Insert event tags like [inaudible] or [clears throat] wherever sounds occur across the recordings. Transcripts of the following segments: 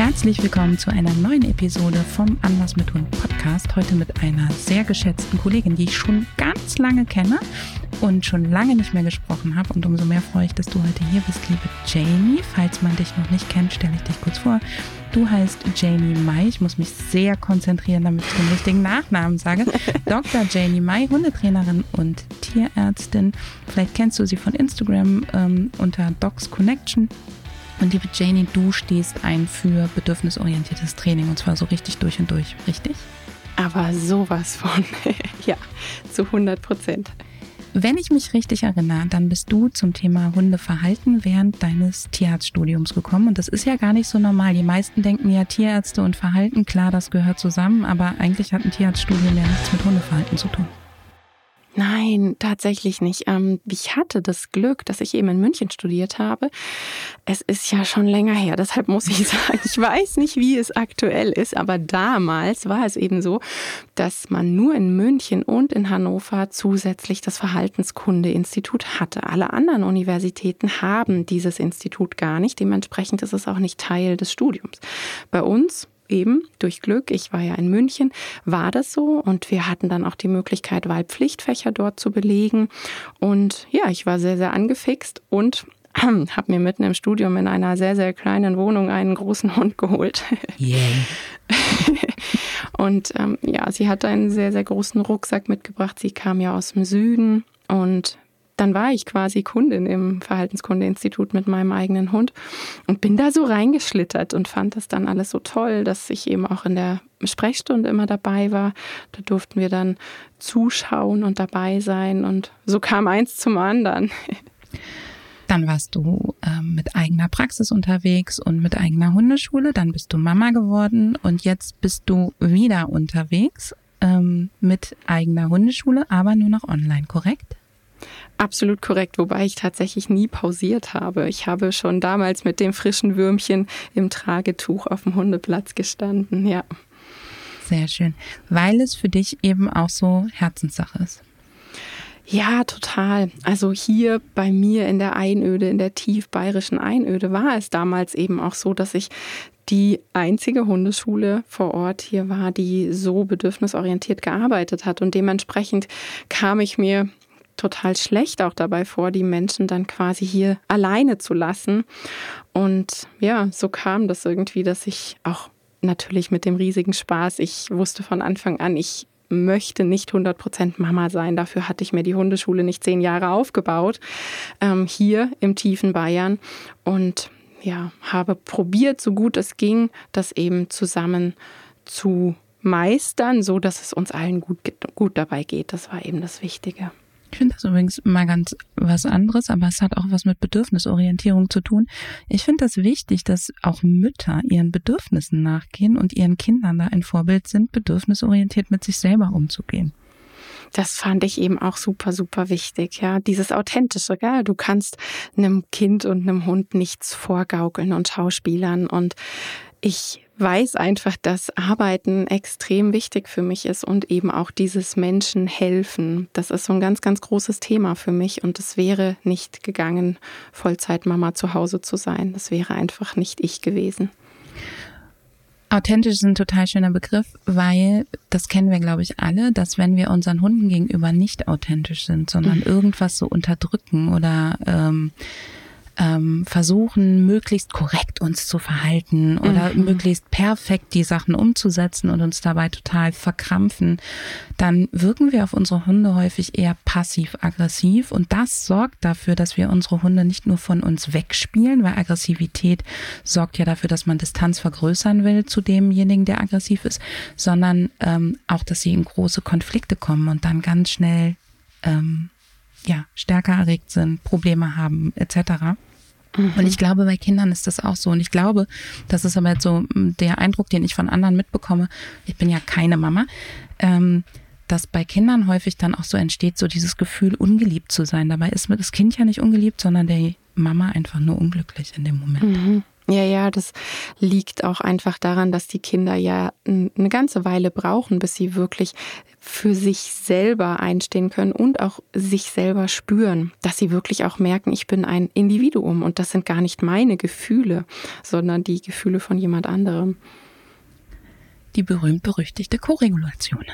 Herzlich willkommen zu einer neuen Episode vom Anders mit Hund Podcast. Heute mit einer sehr geschätzten Kollegin, die ich schon ganz lange kenne und schon lange nicht mehr gesprochen habe. Und umso mehr freue ich, dass du heute hier bist, liebe Jamie. Falls man dich noch nicht kennt, stelle ich dich kurz vor. Du heißt Janie Mai. Ich muss mich sehr konzentrieren, damit ich den richtigen Nachnamen sage. [laughs] Dr. Janie Mai, Hundetrainerin und Tierärztin. Vielleicht kennst du sie von Instagram ähm, unter Docs Connection. Und liebe Janie, du stehst ein für bedürfnisorientiertes Training und zwar so richtig durch und durch, richtig? Aber sowas von, [laughs] ja, zu 100 Prozent. Wenn ich mich richtig erinnere, dann bist du zum Thema Hundeverhalten während deines Tierarztstudiums gekommen. Und das ist ja gar nicht so normal. Die meisten denken ja Tierärzte und Verhalten, klar, das gehört zusammen, aber eigentlich hat ein Tierarztstudium ja nichts mit Hundeverhalten zu tun. Nein, tatsächlich nicht. Ähm, ich hatte das Glück, dass ich eben in München studiert habe. Es ist ja schon länger her, deshalb muss ich [laughs] sagen, ich weiß nicht, wie es aktuell ist, aber damals war es eben so, dass man nur in München und in Hannover zusätzlich das Verhaltenskundeinstitut hatte. Alle anderen Universitäten haben dieses Institut gar nicht. Dementsprechend ist es auch nicht Teil des Studiums. Bei uns eben durch Glück, ich war ja in München, war das so und wir hatten dann auch die Möglichkeit, Wahlpflichtfächer dort zu belegen. Und ja, ich war sehr, sehr angefixt und [clears throat] habe mir mitten im Studium in einer sehr, sehr kleinen Wohnung einen großen [laughs] Hund geholt. Yeah. [laughs] und ähm, ja, sie hatte einen sehr, sehr großen Rucksack mitgebracht. Sie kam ja aus dem Süden und dann war ich quasi Kundin im Verhaltenskundeinstitut mit meinem eigenen Hund und bin da so reingeschlittert und fand das dann alles so toll, dass ich eben auch in der Sprechstunde immer dabei war. Da durften wir dann zuschauen und dabei sein und so kam eins zum anderen. [laughs] Dann warst du ähm, mit eigener Praxis unterwegs und mit eigener Hundeschule. Dann bist du Mama geworden und jetzt bist du wieder unterwegs ähm, mit eigener Hundeschule, aber nur noch online, korrekt? Absolut korrekt, wobei ich tatsächlich nie pausiert habe. Ich habe schon damals mit dem frischen Würmchen im Tragetuch auf dem Hundeplatz gestanden, ja. Sehr schön, weil es für dich eben auch so Herzenssache ist. Ja, total. Also hier bei mir in der Einöde, in der tief bayerischen Einöde, war es damals eben auch so, dass ich die einzige Hundeschule vor Ort hier war, die so bedürfnisorientiert gearbeitet hat. Und dementsprechend kam ich mir total schlecht auch dabei vor, die Menschen dann quasi hier alleine zu lassen. Und ja, so kam das irgendwie, dass ich auch natürlich mit dem riesigen Spaß, ich wusste von Anfang an, ich möchte nicht 100% Mama sein. Dafür hatte ich mir die Hundeschule nicht zehn Jahre aufgebaut, ähm, hier im tiefen Bayern. Und ja, habe probiert, so gut es ging, das eben zusammen zu meistern, so dass es uns allen gut, gut dabei geht. Das war eben das Wichtige. Ich finde das übrigens mal ganz was anderes, aber es hat auch was mit Bedürfnisorientierung zu tun. Ich finde das wichtig, dass auch Mütter ihren Bedürfnissen nachgehen und ihren Kindern da ein Vorbild sind, bedürfnisorientiert mit sich selber umzugehen. Das fand ich eben auch super, super wichtig. Ja, dieses Authentische, gell? Du kannst einem Kind und einem Hund nichts vorgaukeln und schauspielern und ich weiß einfach, dass Arbeiten extrem wichtig für mich ist und eben auch dieses Menschen helfen. Das ist so ein ganz, ganz großes Thema für mich und es wäre nicht gegangen, Vollzeitmama zu Hause zu sein. Das wäre einfach nicht ich gewesen. Authentisch ist ein total schöner Begriff, weil das kennen wir, glaube ich, alle, dass wenn wir unseren Hunden gegenüber nicht authentisch sind, sondern mhm. irgendwas so unterdrücken oder ähm, ähm, versuchen, möglichst korrekt uns zu verhalten oder mhm. möglichst perfekt die Sachen umzusetzen und uns dabei total verkrampfen, dann wirken wir auf unsere Hunde häufig eher passiv-aggressiv und das sorgt dafür, dass wir unsere Hunde nicht nur von uns wegspielen, weil Aggressivität sorgt ja dafür, dass man Distanz vergrößern will zu demjenigen, der aggressiv ist, sondern ähm, auch, dass sie in große Konflikte kommen und dann ganz schnell ähm, ja, stärker erregt sind, Probleme haben, etc. Mhm. Und ich glaube, bei Kindern ist das auch so. Und ich glaube, das ist aber jetzt so mm, der Eindruck, den ich von anderen mitbekomme. Ich bin ja keine Mama. Ähm, dass bei Kindern häufig dann auch so entsteht, so dieses Gefühl, ungeliebt zu sein. Dabei ist das Kind ja nicht ungeliebt, sondern der Mama einfach nur unglücklich in dem Moment. Mhm. Ja, ja, das liegt auch einfach daran, dass die Kinder ja eine ganze Weile brauchen, bis sie wirklich für sich selber einstehen können und auch sich selber spüren, dass sie wirklich auch merken, ich bin ein Individuum und das sind gar nicht meine Gefühle, sondern die Gefühle von jemand anderem. Die berühmt-berüchtigte Koregulation.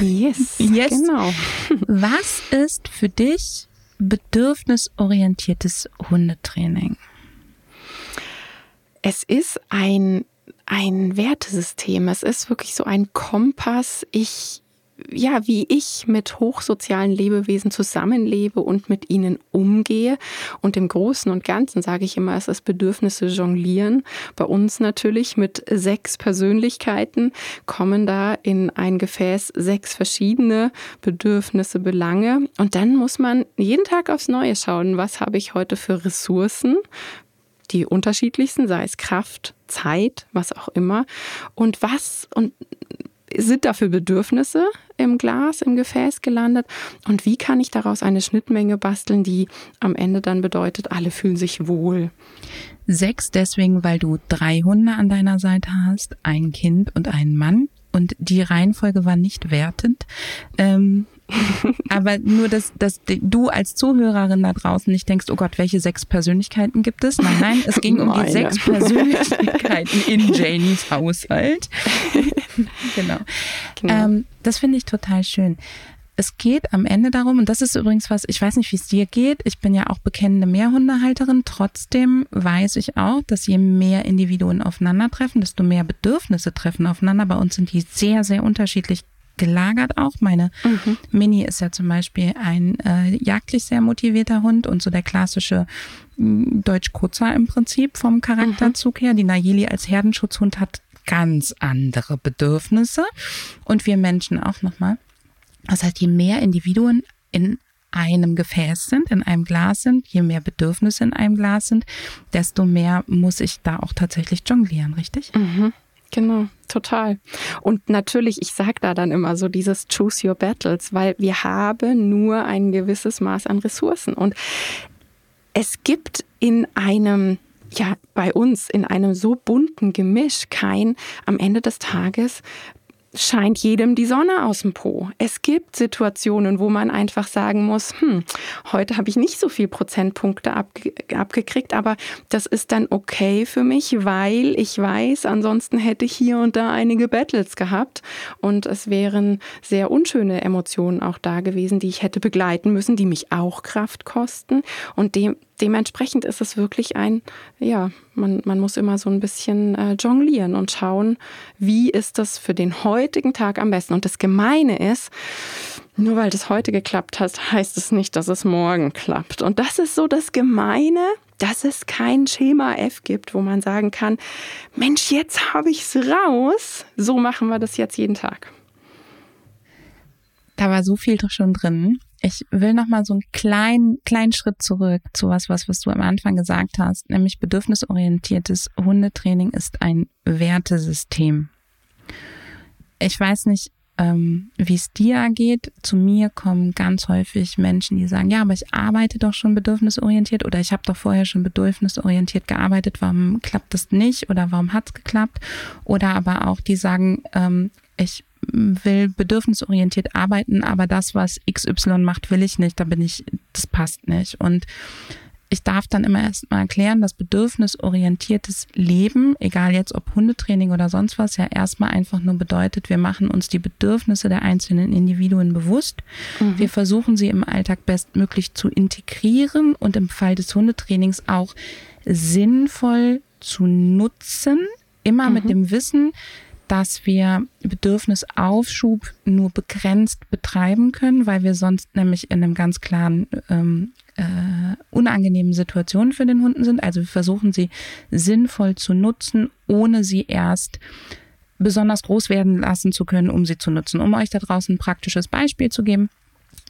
Yes, yes, genau. [laughs] Was ist für dich bedürfnisorientiertes Hundetraining? Es ist ein, ein Wertesystem. Es ist wirklich so ein Kompass. Ich ja, wie ich mit hochsozialen Lebewesen zusammenlebe und mit ihnen umgehe. Und im Großen und Ganzen sage ich immer, es ist Bedürfnisse jonglieren. Bei uns natürlich mit sechs Persönlichkeiten kommen da in ein Gefäß sechs verschiedene Bedürfnisse, Belange. Und dann muss man jeden Tag aufs Neue schauen, was habe ich heute für Ressourcen, die unterschiedlichsten, sei es Kraft, Zeit, was auch immer. Und was und sind dafür Bedürfnisse im Glas, im Gefäß gelandet? Und wie kann ich daraus eine Schnittmenge basteln, die am Ende dann bedeutet, alle fühlen sich wohl? Sechs deswegen, weil du drei Hunde an deiner Seite hast, ein Kind und einen Mann. Und die Reihenfolge war nicht wertend. Ähm, aber nur, dass, dass du als Zuhörerin da draußen nicht denkst, oh Gott, welche sechs Persönlichkeiten gibt es? Nein, nein, es ging um die sechs Persönlichkeiten in [laughs] Janies Haushalt. genau. genau. Ähm, das finde ich total schön. Es geht am Ende darum, und das ist übrigens was, ich weiß nicht, wie es dir geht. Ich bin ja auch bekennende Mehrhundehalterin. Trotzdem weiß ich auch, dass je mehr Individuen aufeinandertreffen, desto mehr Bedürfnisse treffen aufeinander. Bei uns sind die sehr, sehr unterschiedlich gelagert auch. Meine mhm. Mini ist ja zum Beispiel ein äh, jagdlich sehr motivierter Hund und so der klassische mm, Deutsch-Kurzer im Prinzip vom Charakterzug mhm. her. Die Nayeli als Herdenschutzhund hat ganz andere Bedürfnisse und wir Menschen auch nochmal. Das heißt, je mehr Individuen in einem Gefäß sind, in einem Glas sind, je mehr Bedürfnisse in einem Glas sind, desto mehr muss ich da auch tatsächlich jonglieren, richtig? Mhm. Genau, total. Und natürlich, ich sage da dann immer so dieses Choose Your Battles, weil wir haben nur ein gewisses Maß an Ressourcen. Und es gibt in einem ja, bei uns in einem so bunten Gemisch kein am Ende des Tages scheint jedem die Sonne aus dem Po. Es gibt Situationen, wo man einfach sagen muss, hm, heute habe ich nicht so viel Prozentpunkte abge abgekriegt, aber das ist dann okay für mich, weil ich weiß, ansonsten hätte ich hier und da einige Battles gehabt und es wären sehr unschöne Emotionen auch da gewesen, die ich hätte begleiten müssen, die mich auch Kraft kosten und dem dementsprechend ist es wirklich ein, ja, man, man muss immer so ein bisschen äh, jonglieren und schauen, wie ist das für den heutigen Tag am besten. Und das Gemeine ist, nur weil das heute geklappt hat, heißt es nicht, dass es morgen klappt. Und das ist so das Gemeine, dass es kein Schema F gibt, wo man sagen kann, Mensch, jetzt habe ich es raus. So machen wir das jetzt jeden Tag. Da war so viel doch schon drin. Ich will noch mal so einen kleinen, kleinen Schritt zurück zu was, was, was du am Anfang gesagt hast, nämlich bedürfnisorientiertes Hundetraining ist ein Wertesystem. Ich weiß nicht, ähm, wie es dir geht. Zu mir kommen ganz häufig Menschen, die sagen, ja, aber ich arbeite doch schon bedürfnisorientiert oder ich habe doch vorher schon bedürfnisorientiert gearbeitet, warum klappt das nicht oder warum hat es geklappt? Oder aber auch die sagen, ähm, ich will bedürfnisorientiert arbeiten, aber das, was XY macht, will ich nicht, da bin ich, das passt nicht. Und ich darf dann immer erst mal erklären, dass bedürfnisorientiertes Leben, egal jetzt ob Hundetraining oder sonst was, ja erstmal einfach nur bedeutet, wir machen uns die Bedürfnisse der einzelnen Individuen bewusst. Mhm. Wir versuchen sie im Alltag bestmöglich zu integrieren und im Fall des Hundetrainings auch sinnvoll zu nutzen. Immer mhm. mit dem Wissen, dass wir Bedürfnisaufschub nur begrenzt betreiben können, weil wir sonst nämlich in einem ganz klaren ähm, äh, unangenehmen Situationen für den Hunden sind. Also wir versuchen sie sinnvoll zu nutzen, ohne sie erst besonders groß werden lassen zu können, um sie zu nutzen. Um euch da draußen ein praktisches Beispiel zu geben.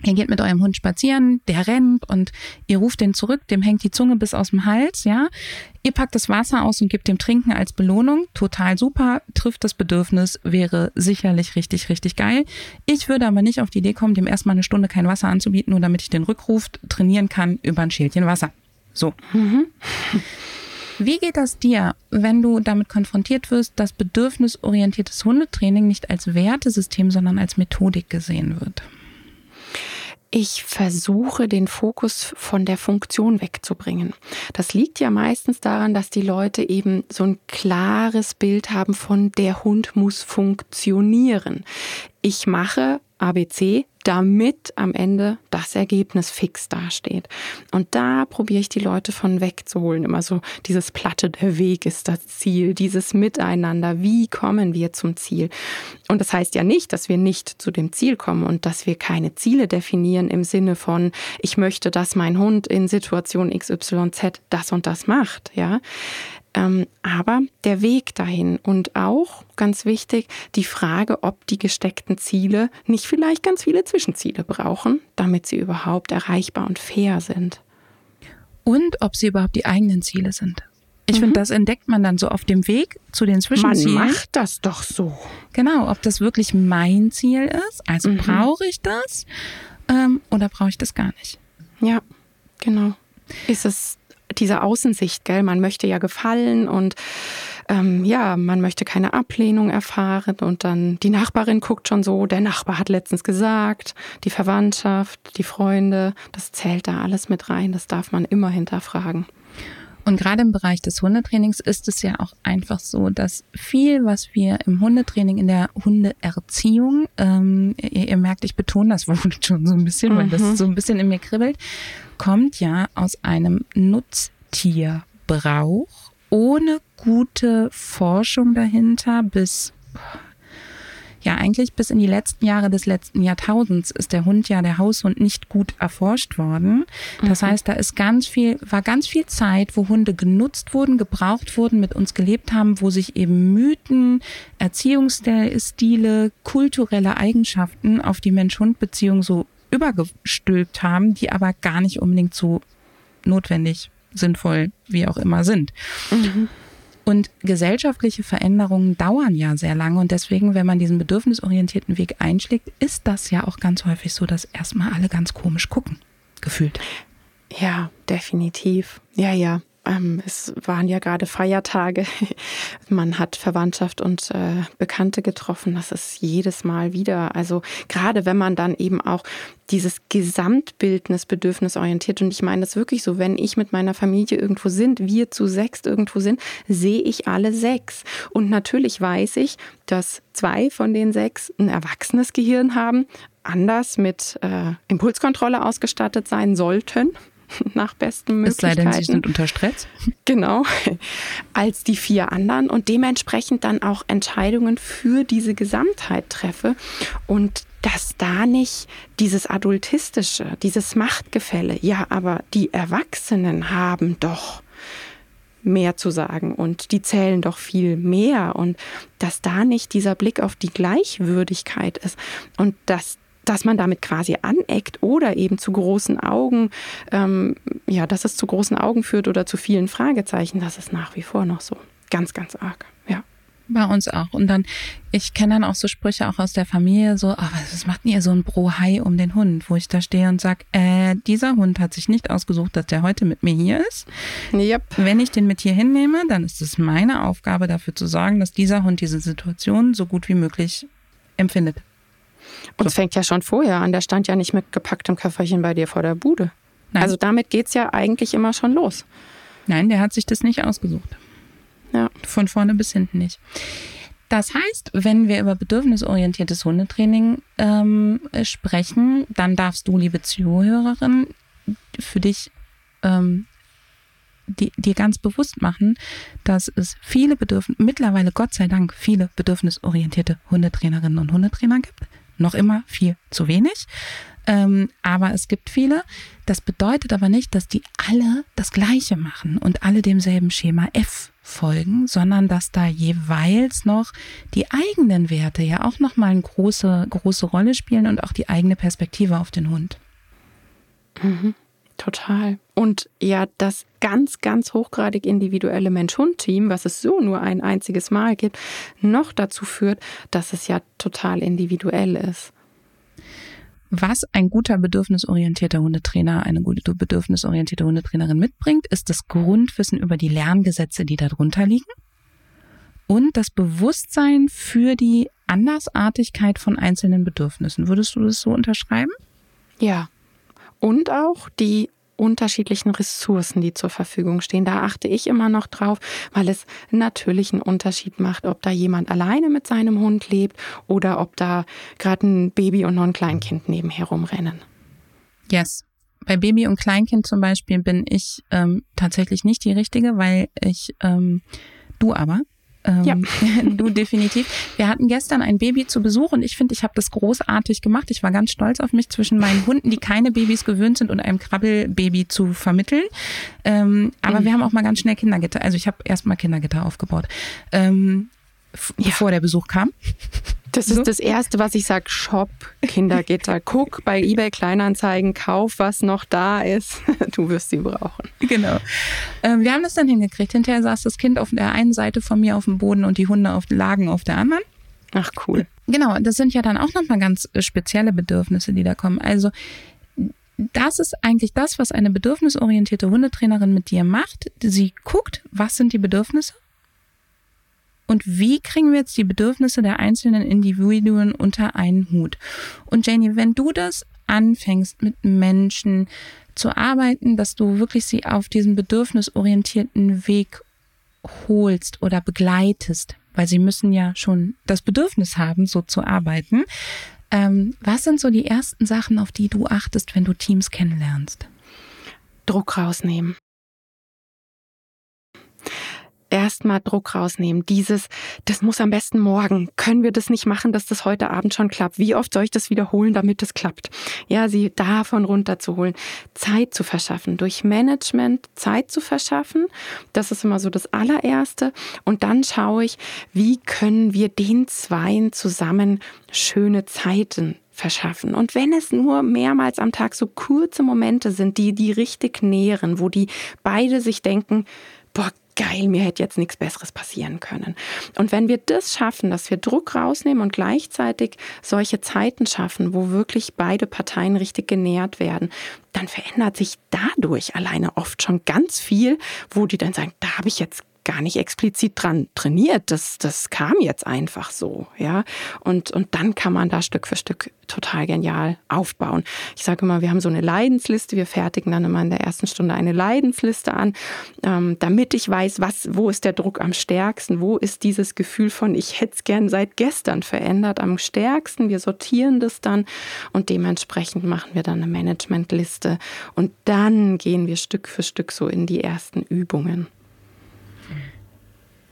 Ihr geht mit eurem Hund spazieren, der rennt und ihr ruft den zurück, dem hängt die Zunge bis aus dem Hals, ja. Ihr packt das Wasser aus und gebt dem Trinken als Belohnung. Total super, trifft das Bedürfnis, wäre sicherlich richtig, richtig geil. Ich würde aber nicht auf die Idee kommen, dem erstmal eine Stunde kein Wasser anzubieten, nur damit ich den Rückruf trainieren kann über ein Schälchen Wasser. So. Mhm. Wie geht das dir, wenn du damit konfrontiert wirst, dass bedürfnisorientiertes Hundetraining nicht als Wertesystem, sondern als Methodik gesehen wird? Ich versuche den Fokus von der Funktion wegzubringen. Das liegt ja meistens daran, dass die Leute eben so ein klares Bild haben von der Hund muss funktionieren. Ich mache ABC, damit am Ende das Ergebnis fix dasteht. Und da probiere ich die Leute von wegzuholen. Immer so dieses Platte, der Weg ist das Ziel, dieses Miteinander, wie kommen wir zum Ziel? Und das heißt ja nicht, dass wir nicht zu dem Ziel kommen und dass wir keine Ziele definieren im Sinne von, ich möchte, dass mein Hund in Situation XYZ das und das macht, ja. Ähm, aber der Weg dahin und auch ganz wichtig die Frage, ob die gesteckten Ziele nicht vielleicht ganz viele Zwischenziele brauchen, damit sie überhaupt erreichbar und fair sind. Und ob sie überhaupt die eigenen Ziele sind. Ich mhm. finde, das entdeckt man dann so auf dem Weg zu den Zwischenzielen. Man macht das doch so. Genau, ob das wirklich mein Ziel ist. Also mhm. brauche ich das ähm, oder brauche ich das gar nicht? Ja, genau. Ist es diese Außensicht, gell? Man möchte ja gefallen und ähm, ja, man möchte keine Ablehnung erfahren und dann die Nachbarin guckt schon so, der Nachbar hat letztens gesagt, die Verwandtschaft, die Freunde, das zählt da alles mit rein, das darf man immer hinterfragen. Und gerade im Bereich des Hundetrainings ist es ja auch einfach so, dass viel, was wir im Hundetraining, in der Hundeerziehung, ähm, ihr, ihr, merkt, ich betone das [laughs] Wort schon so ein bisschen, mhm. weil das mhm. so ein bisschen in mir kribbelt, kommt ja aus einem Nutztierbrauch ohne gute Forschung dahinter bis ja eigentlich bis in die letzten Jahre des letzten Jahrtausends ist der Hund ja der Haushund nicht gut erforscht worden. Das mhm. heißt, da ist ganz viel, war ganz viel Zeit, wo Hunde genutzt wurden, gebraucht wurden, mit uns gelebt haben, wo sich eben Mythen, Erziehungsstile, kulturelle Eigenschaften auf die Mensch-Hund-Beziehung so übergestülpt haben, die aber gar nicht unbedingt so notwendig, sinnvoll, wie auch immer sind. Mhm. Und gesellschaftliche Veränderungen dauern ja sehr lange und deswegen, wenn man diesen bedürfnisorientierten Weg einschlägt, ist das ja auch ganz häufig so, dass erstmal alle ganz komisch gucken, gefühlt. Ja, definitiv. Ja, ja. Ähm, es waren ja gerade Feiertage. [laughs] Man hat Verwandtschaft und äh, Bekannte getroffen. Das ist jedes Mal wieder. Also gerade wenn man dann eben auch dieses Gesamtbildnis bedürfnisorientiert. Und ich meine das wirklich so, wenn ich mit meiner Familie irgendwo sind, wir zu sechs irgendwo sind, sehe ich alle sechs. Und natürlich weiß ich, dass zwei von den sechs ein erwachsenes Gehirn haben, anders mit äh, Impulskontrolle ausgestattet sein sollten [laughs] nach besten Möglichkeiten. Es sei denn, sie sind unter Stress. [laughs] Genau, [laughs] als die vier anderen und dementsprechend dann auch Entscheidungen für diese Gesamtheit treffe und dass da nicht dieses adultistische, dieses Machtgefälle, ja, aber die Erwachsenen haben doch mehr zu sagen und die zählen doch viel mehr und dass da nicht dieser Blick auf die Gleichwürdigkeit ist und dass dass man damit quasi aneckt oder eben zu großen Augen, ähm, ja, dass es zu großen Augen führt oder zu vielen Fragezeichen, das ist nach wie vor noch so. Ganz, ganz arg, ja. Bei uns auch. Und dann, ich kenne dann auch so Sprüche auch aus der Familie, so, oh, was macht denn ihr so ein Brohai um den Hund? Wo ich da stehe und sage, äh, dieser Hund hat sich nicht ausgesucht, dass der heute mit mir hier ist. Yep. Wenn ich den mit hier hinnehme, dann ist es meine Aufgabe, dafür zu sorgen, dass dieser Hund diese Situation so gut wie möglich empfindet. Und es fängt ja schon vorher an. Der stand ja nicht mit gepacktem Köfferchen bei dir vor der Bude. Nein. Also damit geht es ja eigentlich immer schon los. Nein, der hat sich das nicht ausgesucht. Ja. Von vorne bis hinten nicht. Das heißt, wenn wir über bedürfnisorientiertes Hundetraining ähm, sprechen, dann darfst du, liebe Zuhörerin, für dich ähm, die, dir ganz bewusst machen, dass es viele Bedürfnis, mittlerweile Gott sei Dank viele bedürfnisorientierte Hundetrainerinnen und Hundetrainer gibt, noch immer viel zu wenig. Ähm, aber es gibt viele. Das bedeutet aber nicht, dass die alle das Gleiche machen und alle demselben Schema F folgen, sondern dass da jeweils noch die eigenen Werte ja auch nochmal eine große, große Rolle spielen und auch die eigene Perspektive auf den Hund. Mhm. Total. Und ja, das ganz, ganz hochgradig individuelle Mensch-Hund-Team, was es so nur ein einziges Mal gibt, noch dazu führt, dass es ja total individuell ist. was ein guter bedürfnisorientierter Hundetrainer, eine gute bedürfnisorientierte Hundetrainerin mitbringt, ist das Grundwissen über die Lerngesetze, die darunter liegen und das Bewusstsein für die Andersartigkeit von einzelnen Bedürfnissen. Würdest du das so unterschreiben? Ja. Und auch die unterschiedlichen Ressourcen, die zur Verfügung stehen. Da achte ich immer noch drauf, weil es natürlich einen Unterschied macht, ob da jemand alleine mit seinem Hund lebt oder ob da gerade ein Baby und noch ein Kleinkind nebenher rumrennen. Yes. Bei Baby und Kleinkind zum Beispiel bin ich ähm, tatsächlich nicht die Richtige, weil ich, ähm, du aber, ähm, ja. [laughs] du definitiv. Wir hatten gestern ein Baby zu Besuch und ich finde, ich habe das großartig gemacht. Ich war ganz stolz auf mich, zwischen meinen Hunden, die keine Babys gewöhnt sind, und einem Krabbelbaby zu vermitteln. Ähm, aber mhm. wir haben auch mal ganz schnell Kindergitter. Also ich habe erst mal Kindergitter aufgebaut, ähm, ja. bevor der Besuch kam. Das ist so? das Erste, was ich sage. Shop, Kindergitter. [laughs] Guck bei eBay Kleinanzeigen, kauf, was noch da ist. [laughs] Du wirst sie brauchen. Genau. Ähm, wir haben das dann hingekriegt. Hinterher saß das Kind auf der einen Seite von mir auf dem Boden und die Hunde auf, lagen auf der anderen. Ach cool. Genau, das sind ja dann auch nochmal ganz äh, spezielle Bedürfnisse, die da kommen. Also das ist eigentlich das, was eine bedürfnisorientierte Hundetrainerin mit dir macht. Sie guckt, was sind die Bedürfnisse und wie kriegen wir jetzt die Bedürfnisse der einzelnen Individuen unter einen Hut? Und Janie, wenn du das anfängst mit Menschen zu arbeiten, dass du wirklich sie auf diesen bedürfnisorientierten Weg holst oder begleitest, weil sie müssen ja schon das Bedürfnis haben, so zu arbeiten. Ähm, was sind so die ersten Sachen, auf die du achtest, wenn du Teams kennenlernst? Druck rausnehmen erstmal Druck rausnehmen. Dieses, das muss am besten morgen. Können wir das nicht machen, dass das heute Abend schon klappt? Wie oft soll ich das wiederholen, damit es klappt? Ja, sie davon runterzuholen. Zeit zu verschaffen. Durch Management Zeit zu verschaffen. Das ist immer so das allererste. Und dann schaue ich, wie können wir den Zweien zusammen schöne Zeiten verschaffen. Und wenn es nur mehrmals am Tag so kurze Momente sind, die die richtig nähren, wo die beide sich denken, boah, geil, mir hätte jetzt nichts Besseres passieren können. Und wenn wir das schaffen, dass wir Druck rausnehmen und gleichzeitig solche Zeiten schaffen, wo wirklich beide Parteien richtig genährt werden, dann verändert sich dadurch alleine oft schon ganz viel, wo die dann sagen, da habe ich jetzt gar nicht explizit dran trainiert. Das, das kam jetzt einfach so, ja. Und, und dann kann man da Stück für Stück total genial aufbauen. Ich sage immer, wir haben so eine Leidensliste. Wir fertigen dann immer in der ersten Stunde eine Leidensliste an, ähm, damit ich weiß, was, wo ist der Druck am stärksten? Wo ist dieses Gefühl von, ich hätte es gern seit gestern verändert am stärksten? Wir sortieren das dann und dementsprechend machen wir dann eine Managementliste und dann gehen wir Stück für Stück so in die ersten Übungen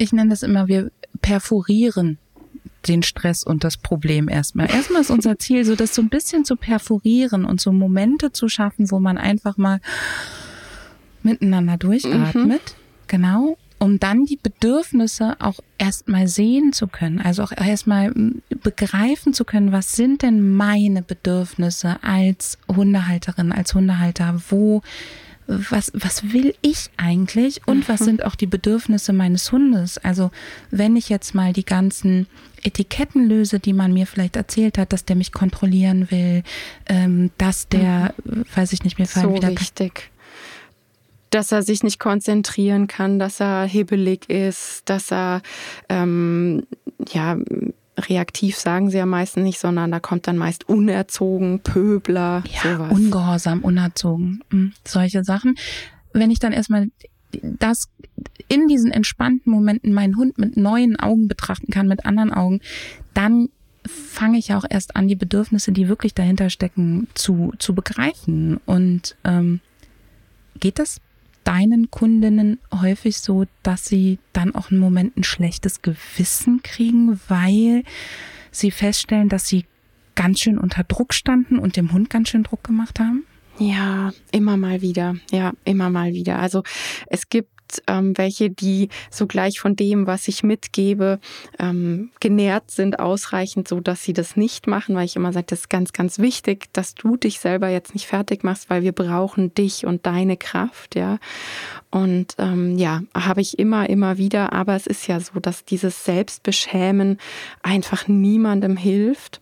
ich nenne das immer, wir perforieren den Stress und das Problem erstmal. Erstmal ist unser Ziel, so das so ein bisschen zu perforieren und so Momente zu schaffen, wo man einfach mal miteinander durchatmet. Mhm. Genau. Um dann die Bedürfnisse auch erstmal sehen zu können, also auch erstmal begreifen zu können, was sind denn meine Bedürfnisse als Hundehalterin, als Hundehalter, wo was, was will ich eigentlich und was mhm. sind auch die Bedürfnisse meines Hundes? Also wenn ich jetzt mal die ganzen Etiketten löse, die man mir vielleicht erzählt hat, dass der mich kontrollieren will, ähm, dass der, mhm. weiß ich nicht, mir fallen so wieder wichtig. Dass er sich nicht konzentrieren kann, dass er hibbelig ist, dass er ähm, ja reaktiv sagen sie ja meistens nicht, sondern da kommt dann meist unerzogen, Pöbler, ja, sowas. Ungehorsam, unerzogen, hm, solche Sachen. Wenn ich dann erstmal das in diesen entspannten Momenten meinen Hund mit neuen Augen betrachten kann, mit anderen Augen, dann fange ich auch erst an, die Bedürfnisse, die wirklich dahinter stecken, zu, zu begreifen. Und ähm, geht das deinen Kundinnen häufig so, dass sie dann auch einen Moment ein schlechtes Gewissen kriegen, weil sie feststellen, dass sie ganz schön unter Druck standen und dem Hund ganz schön Druck gemacht haben? Ja, immer mal wieder. Ja, immer mal wieder. Also es gibt ähm, welche, die sogleich von dem, was ich mitgebe, ähm, genährt sind, ausreichend, so dass sie das nicht machen, weil ich immer sage, das ist ganz, ganz wichtig, dass du dich selber jetzt nicht fertig machst, weil wir brauchen dich und deine Kraft, ja. Und ähm, ja, habe ich immer, immer wieder. Aber es ist ja so, dass dieses Selbstbeschämen einfach niemandem hilft.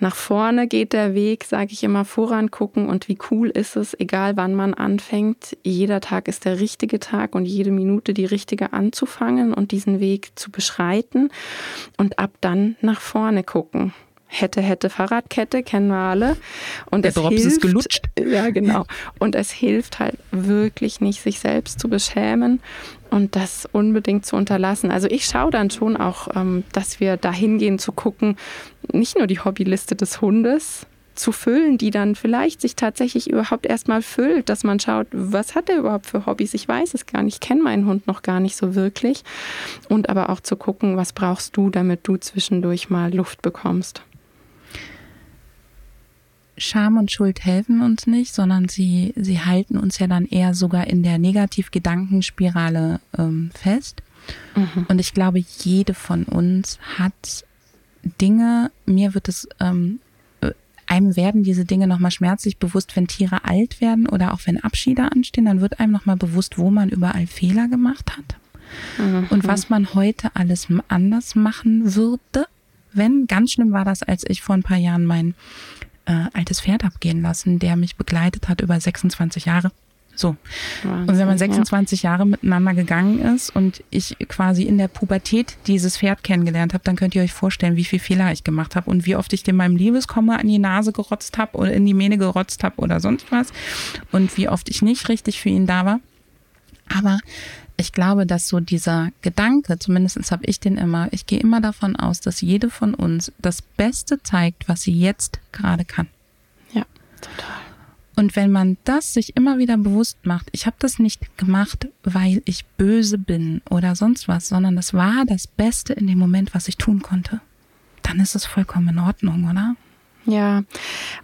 Nach vorne geht der Weg, sage ich immer, voran gucken und wie cool ist es, egal wann man anfängt. Jeder Tag ist der richtige Tag und jede Minute die richtige anzufangen und diesen Weg zu beschreiten und ab dann nach vorne gucken. Hätte, hätte, Fahrradkette, kennen wir alle. Und Der Drops hilft, ist gelutscht. Ja, genau. Und es hilft halt wirklich nicht, sich selbst zu beschämen und das unbedingt zu unterlassen. Also ich schaue dann schon auch, ähm, dass wir dahin gehen zu gucken, nicht nur die Hobbyliste des Hundes, zu füllen, die dann vielleicht sich tatsächlich überhaupt erstmal füllt, dass man schaut, was hat er überhaupt für Hobbys? Ich weiß es gar nicht, ich kenne meinen Hund noch gar nicht so wirklich. Und aber auch zu gucken, was brauchst du, damit du zwischendurch mal Luft bekommst. Scham und Schuld helfen uns nicht, sondern sie, sie halten uns ja dann eher sogar in der Negativ-Gedankenspirale ähm, fest. Mhm. Und ich glaube, jede von uns hat Dinge, mir wird es, ähm, äh, einem werden diese Dinge nochmal schmerzlich bewusst, wenn Tiere alt werden oder auch wenn Abschiede anstehen, dann wird einem nochmal bewusst, wo man überall Fehler gemacht hat. Mhm. Und was man heute alles anders machen würde, wenn, ganz schlimm war das, als ich vor ein paar Jahren mein äh, altes Pferd abgehen lassen, der mich begleitet hat über 26 Jahre. So. Wahnsinn, und wenn man 26 ja. Jahre miteinander gegangen ist und ich quasi in der Pubertät dieses Pferd kennengelernt habe, dann könnt ihr euch vorstellen, wie viel Fehler ich gemacht habe und wie oft ich dem meinem Liebeskomma an die Nase gerotzt habe oder in die Mähne gerotzt habe oder sonst was und wie oft ich nicht richtig für ihn da war. Aber ich glaube, dass so dieser Gedanke, zumindest habe ich den immer, ich gehe immer davon aus, dass jede von uns das Beste zeigt, was sie jetzt gerade kann. Ja, total. Und wenn man das sich immer wieder bewusst macht, ich habe das nicht gemacht, weil ich böse bin oder sonst was, sondern das war das Beste in dem Moment, was ich tun konnte, dann ist es vollkommen in Ordnung, oder? Ja,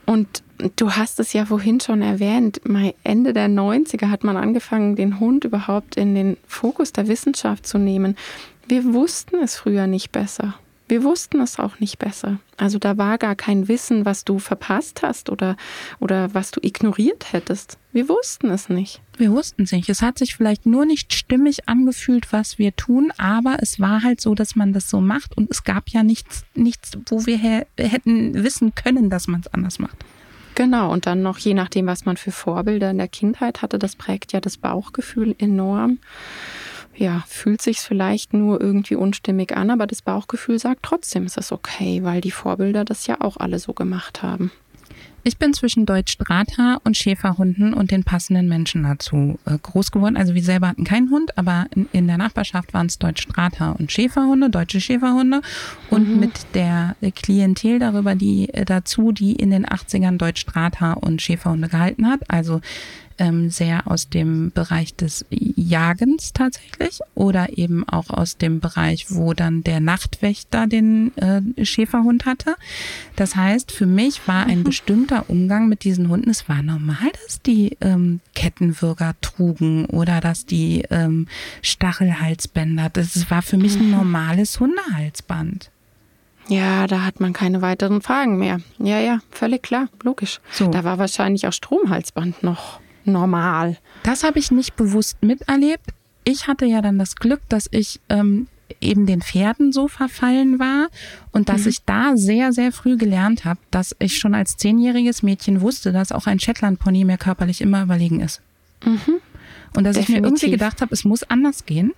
und du hast es ja vorhin schon erwähnt, Ende der 90er hat man angefangen, den Hund überhaupt in den Fokus der Wissenschaft zu nehmen. Wir wussten es früher nicht besser. Wir wussten es auch nicht besser. Also da war gar kein Wissen, was du verpasst hast oder, oder was du ignoriert hättest. Wir wussten es nicht. Wir wussten es nicht. Es hat sich vielleicht nur nicht stimmig angefühlt, was wir tun, aber es war halt so, dass man das so macht und es gab ja nichts, nichts wo wir hätten wissen können, dass man es anders macht. Genau, und dann noch je nachdem, was man für Vorbilder in der Kindheit hatte, das prägt ja das Bauchgefühl enorm ja, fühlt sich vielleicht nur irgendwie unstimmig an, aber das Bauchgefühl sagt trotzdem, ist es okay, weil die Vorbilder das ja auch alle so gemacht haben. Ich bin zwischen Deutsch-Drata und Schäferhunden und den passenden Menschen dazu äh, groß geworden. Also wir selber hatten keinen Hund, aber in, in der Nachbarschaft waren es Deutsch-Drata und Schäferhunde, deutsche Schäferhunde und mhm. mit der Klientel darüber, die äh, dazu, die in den 80ern Deutsch-Drata und Schäferhunde gehalten hat. Also ähm, sehr aus dem Bereich des Jagens tatsächlich oder eben auch aus dem Bereich, wo dann der Nachtwächter den äh, Schäferhund hatte. Das heißt, für mich war ein mhm. bestimmter Umgang mit diesen Hunden, es war normal, dass die ähm, Kettenwürger trugen oder dass die ähm, Stachelhalsbänder, das war für mich ein mhm. normales Hundehalsband. Ja, da hat man keine weiteren Fragen mehr. Ja, ja, völlig klar, logisch. So. Da war wahrscheinlich auch Stromhalsband noch normal. Das habe ich nicht bewusst miterlebt. Ich hatte ja dann das Glück, dass ich ähm, eben den Pferden so verfallen war und dass mhm. ich da sehr, sehr früh gelernt habe, dass ich schon als zehnjähriges Mädchen wusste, dass auch ein Shetland-Pony mir körperlich immer überlegen ist. Mhm. Und dass Definitiv. ich mir irgendwie gedacht habe, es muss anders gehen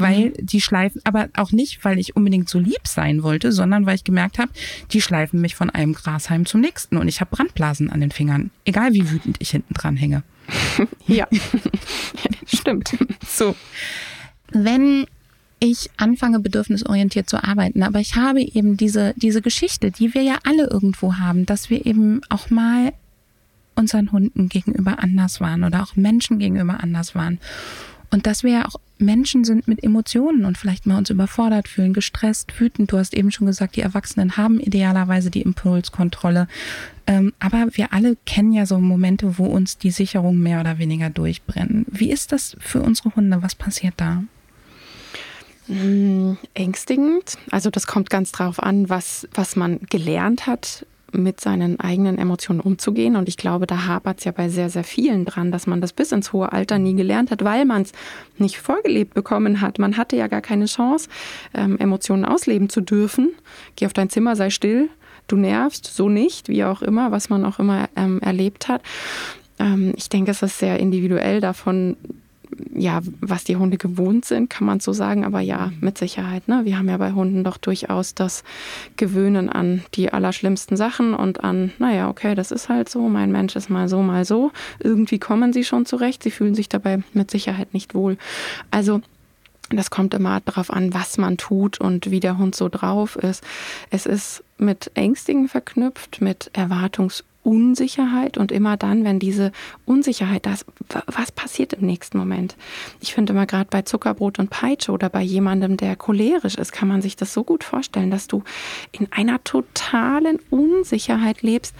weil mhm. die schleifen, aber auch nicht, weil ich unbedingt so lieb sein wollte, sondern weil ich gemerkt habe, die schleifen mich von einem Grashalm zum nächsten und ich habe Brandblasen an den Fingern, egal wie wütend ich hinten dran hänge. [laughs] ja, [laughs] stimmt. So, wenn ich anfange, bedürfnisorientiert zu arbeiten. Aber ich habe eben diese, diese Geschichte, die wir ja alle irgendwo haben, dass wir eben auch mal unseren Hunden gegenüber anders waren oder auch Menschen gegenüber anders waren. Und dass wir ja auch Menschen sind mit Emotionen und vielleicht mal uns überfordert fühlen, gestresst, wütend. Du hast eben schon gesagt, die Erwachsenen haben idealerweise die Impulskontrolle. Ähm, aber wir alle kennen ja so Momente, wo uns die Sicherungen mehr oder weniger durchbrennen. Wie ist das für unsere Hunde? Was passiert da? Hm, ängstigend. Also das kommt ganz drauf an, was, was man gelernt hat mit seinen eigenen Emotionen umzugehen. Und ich glaube, da hapert es ja bei sehr, sehr vielen dran, dass man das bis ins hohe Alter nie gelernt hat, weil man es nicht vorgelebt bekommen hat. Man hatte ja gar keine Chance, ähm, Emotionen ausleben zu dürfen. Geh auf dein Zimmer, sei still, du nervst, so nicht, wie auch immer, was man auch immer ähm, erlebt hat. Ähm, ich denke, es ist sehr individuell davon, ja, was die Hunde gewohnt sind, kann man so sagen. Aber ja, mit Sicherheit. Ne? Wir haben ja bei Hunden doch durchaus das Gewöhnen an die allerschlimmsten Sachen und an, naja, okay, das ist halt so, mein Mensch ist mal so, mal so. Irgendwie kommen sie schon zurecht. Sie fühlen sich dabei mit Sicherheit nicht wohl. Also das kommt immer darauf an, was man tut und wie der Hund so drauf ist. Es ist mit Ängstigen verknüpft, mit Erwartungs Unsicherheit und immer dann, wenn diese Unsicherheit das, was passiert im nächsten Moment? Ich finde immer gerade bei Zuckerbrot und Peitsche oder bei jemandem, der cholerisch ist, kann man sich das so gut vorstellen, dass du in einer totalen Unsicherheit lebst.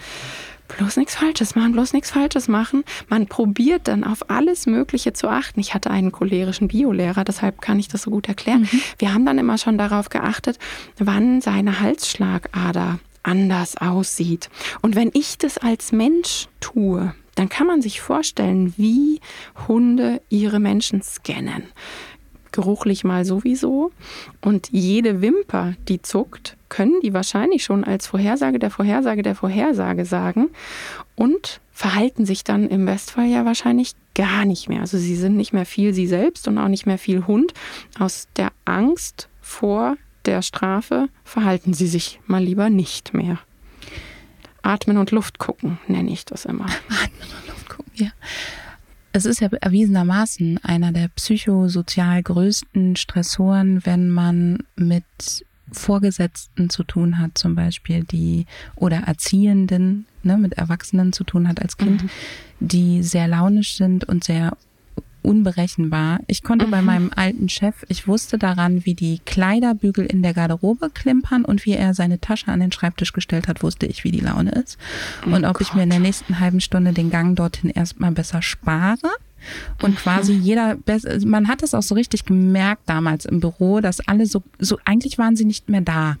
Bloß nichts Falsches machen, bloß nichts Falsches machen. Man probiert dann auf alles Mögliche zu achten. Ich hatte einen cholerischen Biolehrer, deshalb kann ich das so gut erklären. Mhm. Wir haben dann immer schon darauf geachtet, wann seine Halsschlagader anders aussieht. Und wenn ich das als Mensch tue, dann kann man sich vorstellen, wie Hunde ihre Menschen scannen. Geruchlich mal sowieso. Und jede Wimper, die zuckt, können die wahrscheinlich schon als Vorhersage der Vorhersage der Vorhersage sagen und verhalten sich dann im Bestfall ja wahrscheinlich gar nicht mehr. Also sie sind nicht mehr viel sie selbst und auch nicht mehr viel Hund aus der Angst vor der Strafe verhalten Sie sich mal lieber nicht mehr. Atmen und Luft gucken, nenne ich das immer. [laughs] Atmen und Luft gucken, ja. Es ist ja erwiesenermaßen einer der psychosozial größten Stressoren, wenn man mit Vorgesetzten zu tun hat, zum Beispiel, die oder Erziehenden, ne, mit Erwachsenen zu tun hat als Kind, mhm. die sehr launisch sind und sehr unberechenbar. Ich konnte mhm. bei meinem alten Chef, ich wusste daran, wie die Kleiderbügel in der Garderobe klimpern und wie er seine Tasche an den Schreibtisch gestellt hat, wusste ich, wie die Laune ist. Oh und ob Gott. ich mir in der nächsten halben Stunde den Gang dorthin erstmal besser spare. Und quasi mhm. jeder, man hat es auch so richtig gemerkt damals im Büro, dass alle so, so eigentlich waren sie nicht mehr da.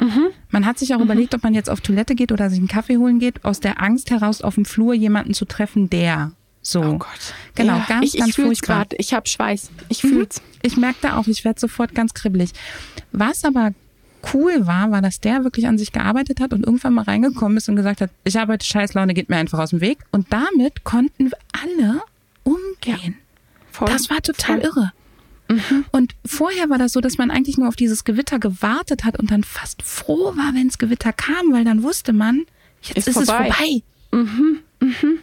Mhm. Man hat sich auch mhm. überlegt, ob man jetzt auf Toilette geht oder sich einen Kaffee holen geht, aus der Angst heraus auf dem Flur jemanden zu treffen, der so. Oh Gott. Genau, ja, ganz, ich, ganz ich fühl's gerade. Ich habe Schweiß. Ich mhm. fühl's. Ich merke auch, ich werde sofort ganz kribbelig. Was aber cool war, war, dass der wirklich an sich gearbeitet hat und irgendwann mal reingekommen ist und gesagt hat, ich arbeite Scheißlaune, geht mir einfach aus dem Weg. Und damit konnten wir alle umgehen. Ja, das war total voll. irre. Mhm. Und vorher war das so, dass man eigentlich nur auf dieses Gewitter gewartet hat und dann fast froh war, wenn es Gewitter kam, weil dann wusste man, jetzt ist, ist vorbei. es vorbei. Mhm. Mhm.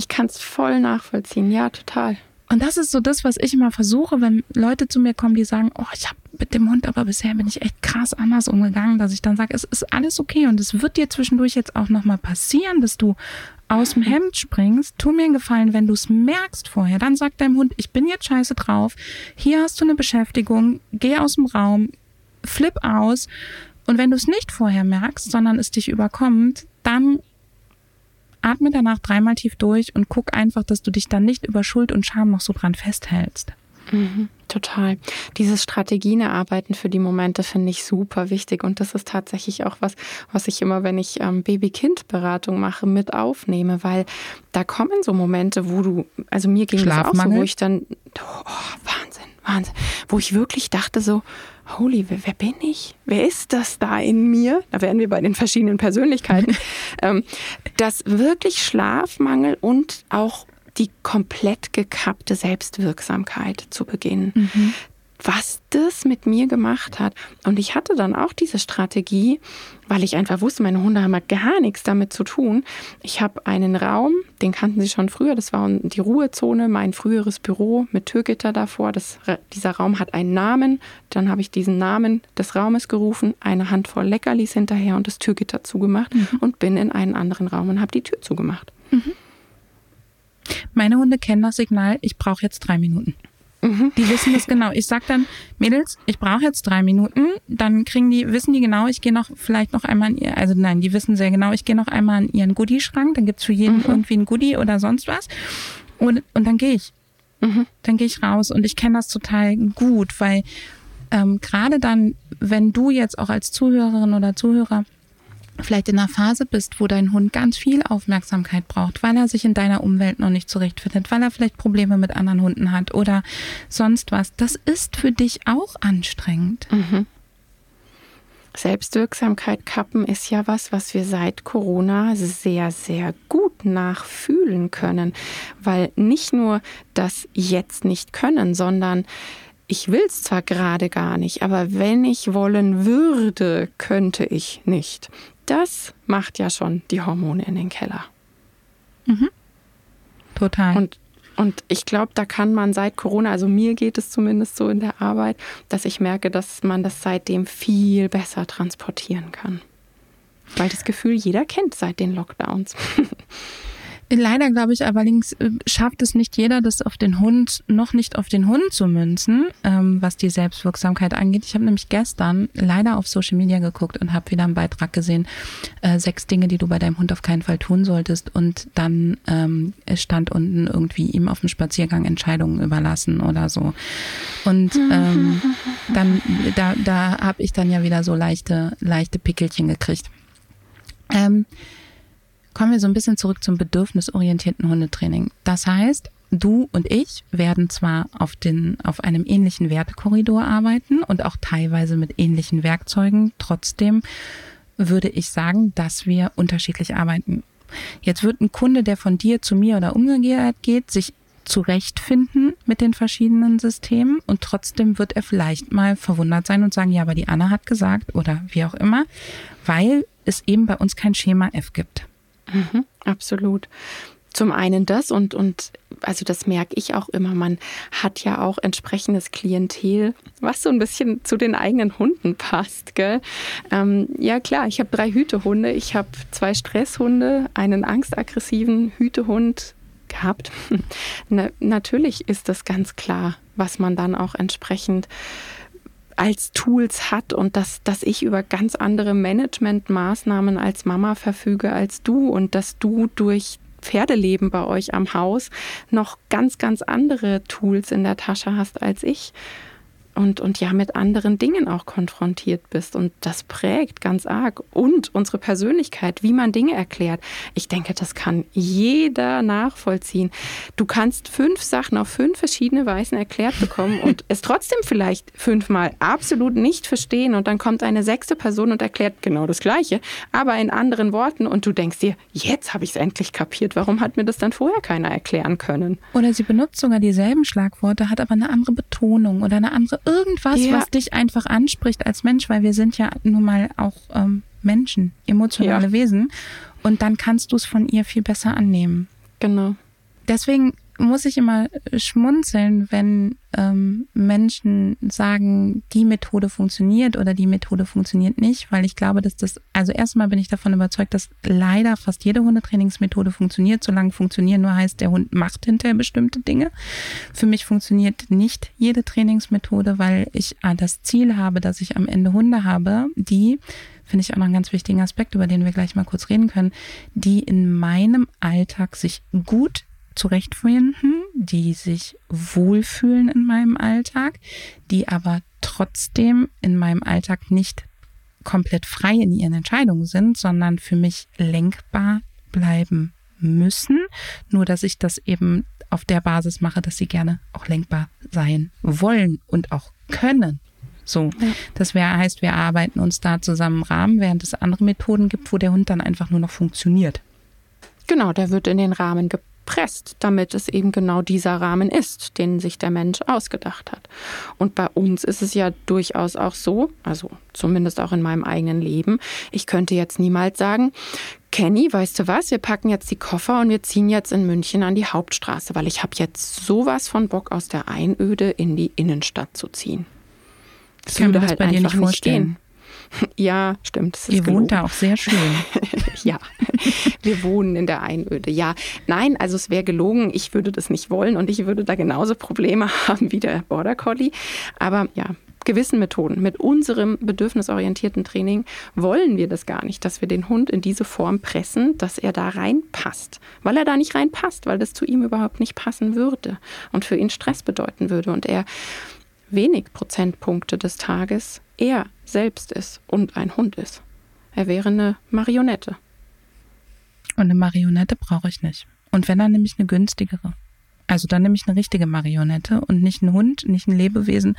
Ich kann es voll nachvollziehen, ja, total. Und das ist so das, was ich immer versuche, wenn Leute zu mir kommen, die sagen, oh, ich habe mit dem Hund, aber bisher bin ich echt krass anders umgegangen, dass ich dann sage, es ist alles okay und es wird dir zwischendurch jetzt auch nochmal passieren, dass du aus dem Hemd springst. Tu mir einen Gefallen, wenn du es merkst vorher, dann sag deinem Hund, ich bin jetzt scheiße drauf, hier hast du eine Beschäftigung, geh aus dem Raum, flip aus. Und wenn du es nicht vorher merkst, sondern es dich überkommt, dann atme danach dreimal tief durch und guck einfach, dass du dich dann nicht über Schuld und Scham noch so dran festhältst. Mhm, total. Dieses Strategien erarbeiten für die Momente finde ich super wichtig. Und das ist tatsächlich auch was, was ich immer, wenn ich ähm, Baby-Kind-Beratung mache, mit aufnehme, weil da kommen so Momente, wo du, also mir ging das auch so, wo ich dann, oh, Wahnsinn, Wahnsinn, wo ich wirklich dachte so, holy, wer, bin ich? Wer ist das da in mir? Da wären wir bei den verschiedenen Persönlichkeiten. [laughs] ähm, dass wirklich Schlafmangel und auch die komplett gekappte Selbstwirksamkeit zu beginnen. Mhm was das mit mir gemacht hat. Und ich hatte dann auch diese Strategie, weil ich einfach wusste, meine Hunde haben gar nichts damit zu tun. Ich habe einen Raum, den kannten sie schon früher, das war die Ruhezone, mein früheres Büro mit Türgitter davor. Das, dieser Raum hat einen Namen. Dann habe ich diesen Namen des Raumes gerufen, eine Handvoll Leckerlis hinterher und das Türgitter zugemacht mhm. und bin in einen anderen Raum und habe die Tür zugemacht. Mhm. Meine Hunde kennen das Signal, ich brauche jetzt drei Minuten. Mhm. Die wissen das genau. Ich sag dann, Mädels, ich brauche jetzt drei Minuten. Dann kriegen die, wissen die genau, ich gehe noch vielleicht noch einmal in ihr, also nein, die wissen sehr genau, ich gehe noch einmal in ihren Goodie-Schrank. Dann gibt's für jeden mhm. irgendwie ein Goodie oder sonst was. Und, und dann gehe ich. Mhm. Dann gehe ich raus. Und ich kenne das total gut, weil ähm, gerade dann, wenn du jetzt auch als Zuhörerin oder Zuhörer vielleicht in einer Phase bist, wo dein Hund ganz viel Aufmerksamkeit braucht, weil er sich in deiner Umwelt noch nicht zurechtfindet, weil er vielleicht Probleme mit anderen Hunden hat oder sonst was, das ist für dich auch anstrengend. Mhm. Selbstwirksamkeit kappen ist ja was, was wir seit Corona sehr, sehr gut nachfühlen können, weil nicht nur das jetzt nicht können, sondern ich will es zwar gerade gar nicht, aber wenn ich wollen würde, könnte ich nicht das macht ja schon die Hormone in den Keller. Mhm. Total. Und, und ich glaube, da kann man seit Corona, also mir geht es zumindest so in der Arbeit, dass ich merke, dass man das seitdem viel besser transportieren kann. Weil das Gefühl jeder kennt seit den Lockdowns. [laughs] Leider glaube ich allerdings äh, schafft es nicht jeder, das auf den Hund, noch nicht auf den Hund zu münzen, ähm, was die Selbstwirksamkeit angeht. Ich habe nämlich gestern leider auf Social Media geguckt und habe wieder einen Beitrag gesehen, äh, sechs Dinge, die du bei deinem Hund auf keinen Fall tun solltest. Und dann ähm, stand unten irgendwie ihm auf dem Spaziergang Entscheidungen überlassen oder so. Und ähm, [laughs] dann, da, da habe ich dann ja wieder so leichte, leichte Pickelchen gekriegt. Ähm, kommen wir so ein bisschen zurück zum bedürfnisorientierten Hundetraining. Das heißt, du und ich werden zwar auf, den, auf einem ähnlichen Wertekorridor arbeiten und auch teilweise mit ähnlichen Werkzeugen, trotzdem würde ich sagen, dass wir unterschiedlich arbeiten. Jetzt wird ein Kunde, der von dir zu mir oder umgekehrt geht, sich zurechtfinden mit den verschiedenen Systemen und trotzdem wird er vielleicht mal verwundert sein und sagen, ja, aber die Anna hat gesagt oder wie auch immer, weil es eben bei uns kein Schema F gibt. Mhm, absolut. Zum einen das und, und also das merke ich auch immer, man hat ja auch entsprechendes Klientel, was so ein bisschen zu den eigenen Hunden passt. Gell? Ähm, ja klar, ich habe drei Hütehunde, ich habe zwei Stresshunde, einen angstaggressiven Hütehund gehabt. [laughs] Na, natürlich ist das ganz klar, was man dann auch entsprechend als Tools hat und dass, dass ich über ganz andere Managementmaßnahmen als Mama verfüge als du und dass du durch Pferdeleben bei euch am Haus noch ganz, ganz andere Tools in der Tasche hast als ich und, und ja mit anderen Dingen auch konfrontiert bist. Und das prägt ganz arg. Und unsere Persönlichkeit, wie man Dinge erklärt. Ich denke, das kann jeder nachvollziehen. Du kannst fünf Sachen auf fünf verschiedene Weisen erklärt bekommen und [laughs] es trotzdem vielleicht fünfmal absolut nicht verstehen. Und dann kommt eine sechste Person und erklärt genau das Gleiche, aber in anderen Worten. Und du denkst dir, jetzt habe ich es endlich kapiert. Warum hat mir das dann vorher keiner erklären können? Oder sie benutzt sogar dieselben Schlagworte, hat aber eine andere Betonung oder eine andere irgendwas, ja. was dich einfach anspricht als Mensch, weil wir sind ja nun mal auch ähm, Menschen, emotionale ja. Wesen. Und dann kannst du es von ihr viel besser annehmen. Genau. Deswegen muss ich immer schmunzeln, wenn ähm, Menschen sagen, die Methode funktioniert oder die Methode funktioniert nicht, weil ich glaube, dass das, also erstmal bin ich davon überzeugt, dass leider fast jede Hundetrainingsmethode funktioniert, solange funktionieren nur heißt, der Hund macht hinterher bestimmte Dinge. Für mich funktioniert nicht jede Trainingsmethode, weil ich ah, das Ziel habe, dass ich am Ende Hunde habe, die finde ich auch noch einen ganz wichtigen Aspekt, über den wir gleich mal kurz reden können, die in meinem Alltag sich gut zurechtfinden, die sich wohlfühlen in meinem Alltag, die aber trotzdem in meinem Alltag nicht komplett frei in ihren Entscheidungen sind, sondern für mich lenkbar bleiben müssen. Nur dass ich das eben auf der Basis mache, dass sie gerne auch lenkbar sein wollen und auch können. So, ja. das wär, heißt, wir arbeiten uns da zusammen im Rahmen, während es andere Methoden gibt, wo der Hund dann einfach nur noch funktioniert. Genau, der wird in den Rahmen ge gepresst, damit es eben genau dieser Rahmen ist, den sich der Mensch ausgedacht hat. Und bei uns ist es ja durchaus auch so, also zumindest auch in meinem eigenen Leben, ich könnte jetzt niemals sagen, Kenny, weißt du was, wir packen jetzt die Koffer und wir ziehen jetzt in München an die Hauptstraße, weil ich habe jetzt sowas von Bock aus der Einöde in die Innenstadt zu ziehen. Das, das würde halt bei dir nicht vorstellen. Nicht [laughs] Ja, stimmt. Ihr gelogen. wohnt da auch sehr schön. [laughs] ja, wir wohnen in der Einöde. Ja, nein, also es wäre gelogen. Ich würde das nicht wollen und ich würde da genauso Probleme [laughs] haben wie der Border Collie. Aber ja, gewissen Methoden, mit unserem bedürfnisorientierten Training wollen wir das gar nicht, dass wir den Hund in diese Form pressen, dass er da reinpasst, weil er da nicht reinpasst, weil das zu ihm überhaupt nicht passen würde und für ihn Stress bedeuten würde und er wenig Prozentpunkte des Tages er selbst ist und ein Hund ist. Er wäre eine Marionette. Und eine Marionette brauche ich nicht. Und wenn dann nämlich eine günstigere. Also dann nehme ich eine richtige Marionette und nicht ein Hund, nicht ein Lebewesen,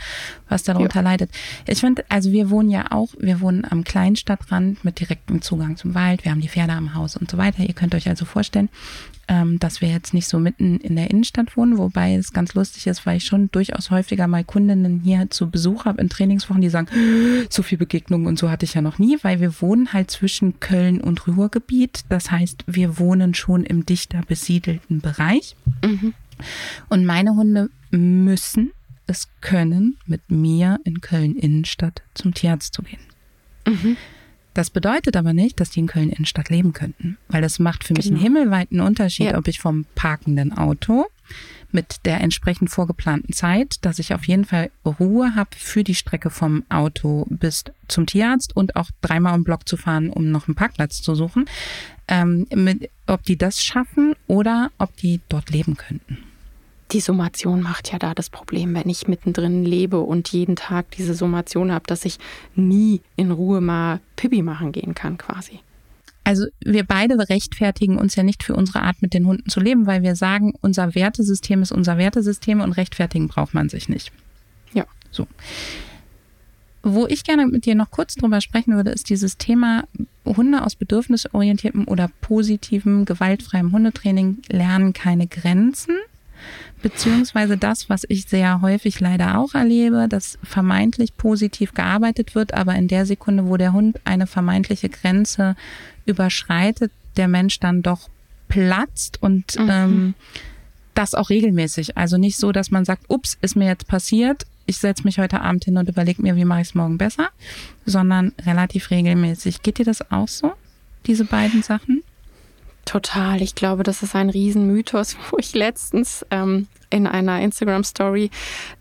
was darunter ja. leidet. Ich finde, also wir wohnen ja auch, wir wohnen am Kleinstadtrand mit direktem Zugang zum Wald. Wir haben die Pferde am Haus und so weiter. Ihr könnt euch also vorstellen, ähm, dass wir jetzt nicht so mitten in der Innenstadt wohnen, wobei es ganz lustig ist, weil ich schon durchaus häufiger mal Kundinnen hier zu Besuch habe in Trainingswochen, die sagen, so viel Begegnungen und so hatte ich ja noch nie, weil wir wohnen halt zwischen Köln und Ruhrgebiet. Das heißt, wir wohnen schon im dichter besiedelten Bereich. Mhm. Und meine Hunde müssen es können, mit mir in Köln Innenstadt zum Tierarzt zu gehen. Mhm. Das bedeutet aber nicht, dass die in Köln Innenstadt leben könnten, weil das macht für mich genau. einen himmelweiten Unterschied, ja. ob ich vom parkenden Auto mit der entsprechend vorgeplanten Zeit, dass ich auf jeden Fall Ruhe habe für die Strecke vom Auto bis zum Tierarzt und auch dreimal im Block zu fahren, um noch einen Parkplatz zu suchen, ähm, mit, ob die das schaffen oder ob die dort leben könnten die Summation macht ja da das Problem, wenn ich mittendrin lebe und jeden Tag diese Summation habe, dass ich nie in Ruhe mal Pipi machen gehen kann quasi. Also wir beide rechtfertigen uns ja nicht für unsere Art, mit den Hunden zu leben, weil wir sagen, unser Wertesystem ist unser Wertesystem und rechtfertigen braucht man sich nicht. Ja. So. Wo ich gerne mit dir noch kurz drüber sprechen würde, ist dieses Thema Hunde aus bedürfnisorientiertem oder positivem, gewaltfreiem Hundetraining lernen keine Grenzen. Beziehungsweise das, was ich sehr häufig leider auch erlebe, dass vermeintlich positiv gearbeitet wird, aber in der Sekunde, wo der Hund eine vermeintliche Grenze überschreitet, der Mensch dann doch platzt und mhm. ähm, das auch regelmäßig. Also nicht so, dass man sagt, ups, ist mir jetzt passiert, ich setze mich heute Abend hin und überlege mir, wie mache ich es morgen besser, sondern relativ regelmäßig. Geht dir das auch so, diese beiden Sachen? Total. Ich glaube, das ist ein Riesenmythos, [laughs] wo ich letztens ähm, in einer Instagram-Story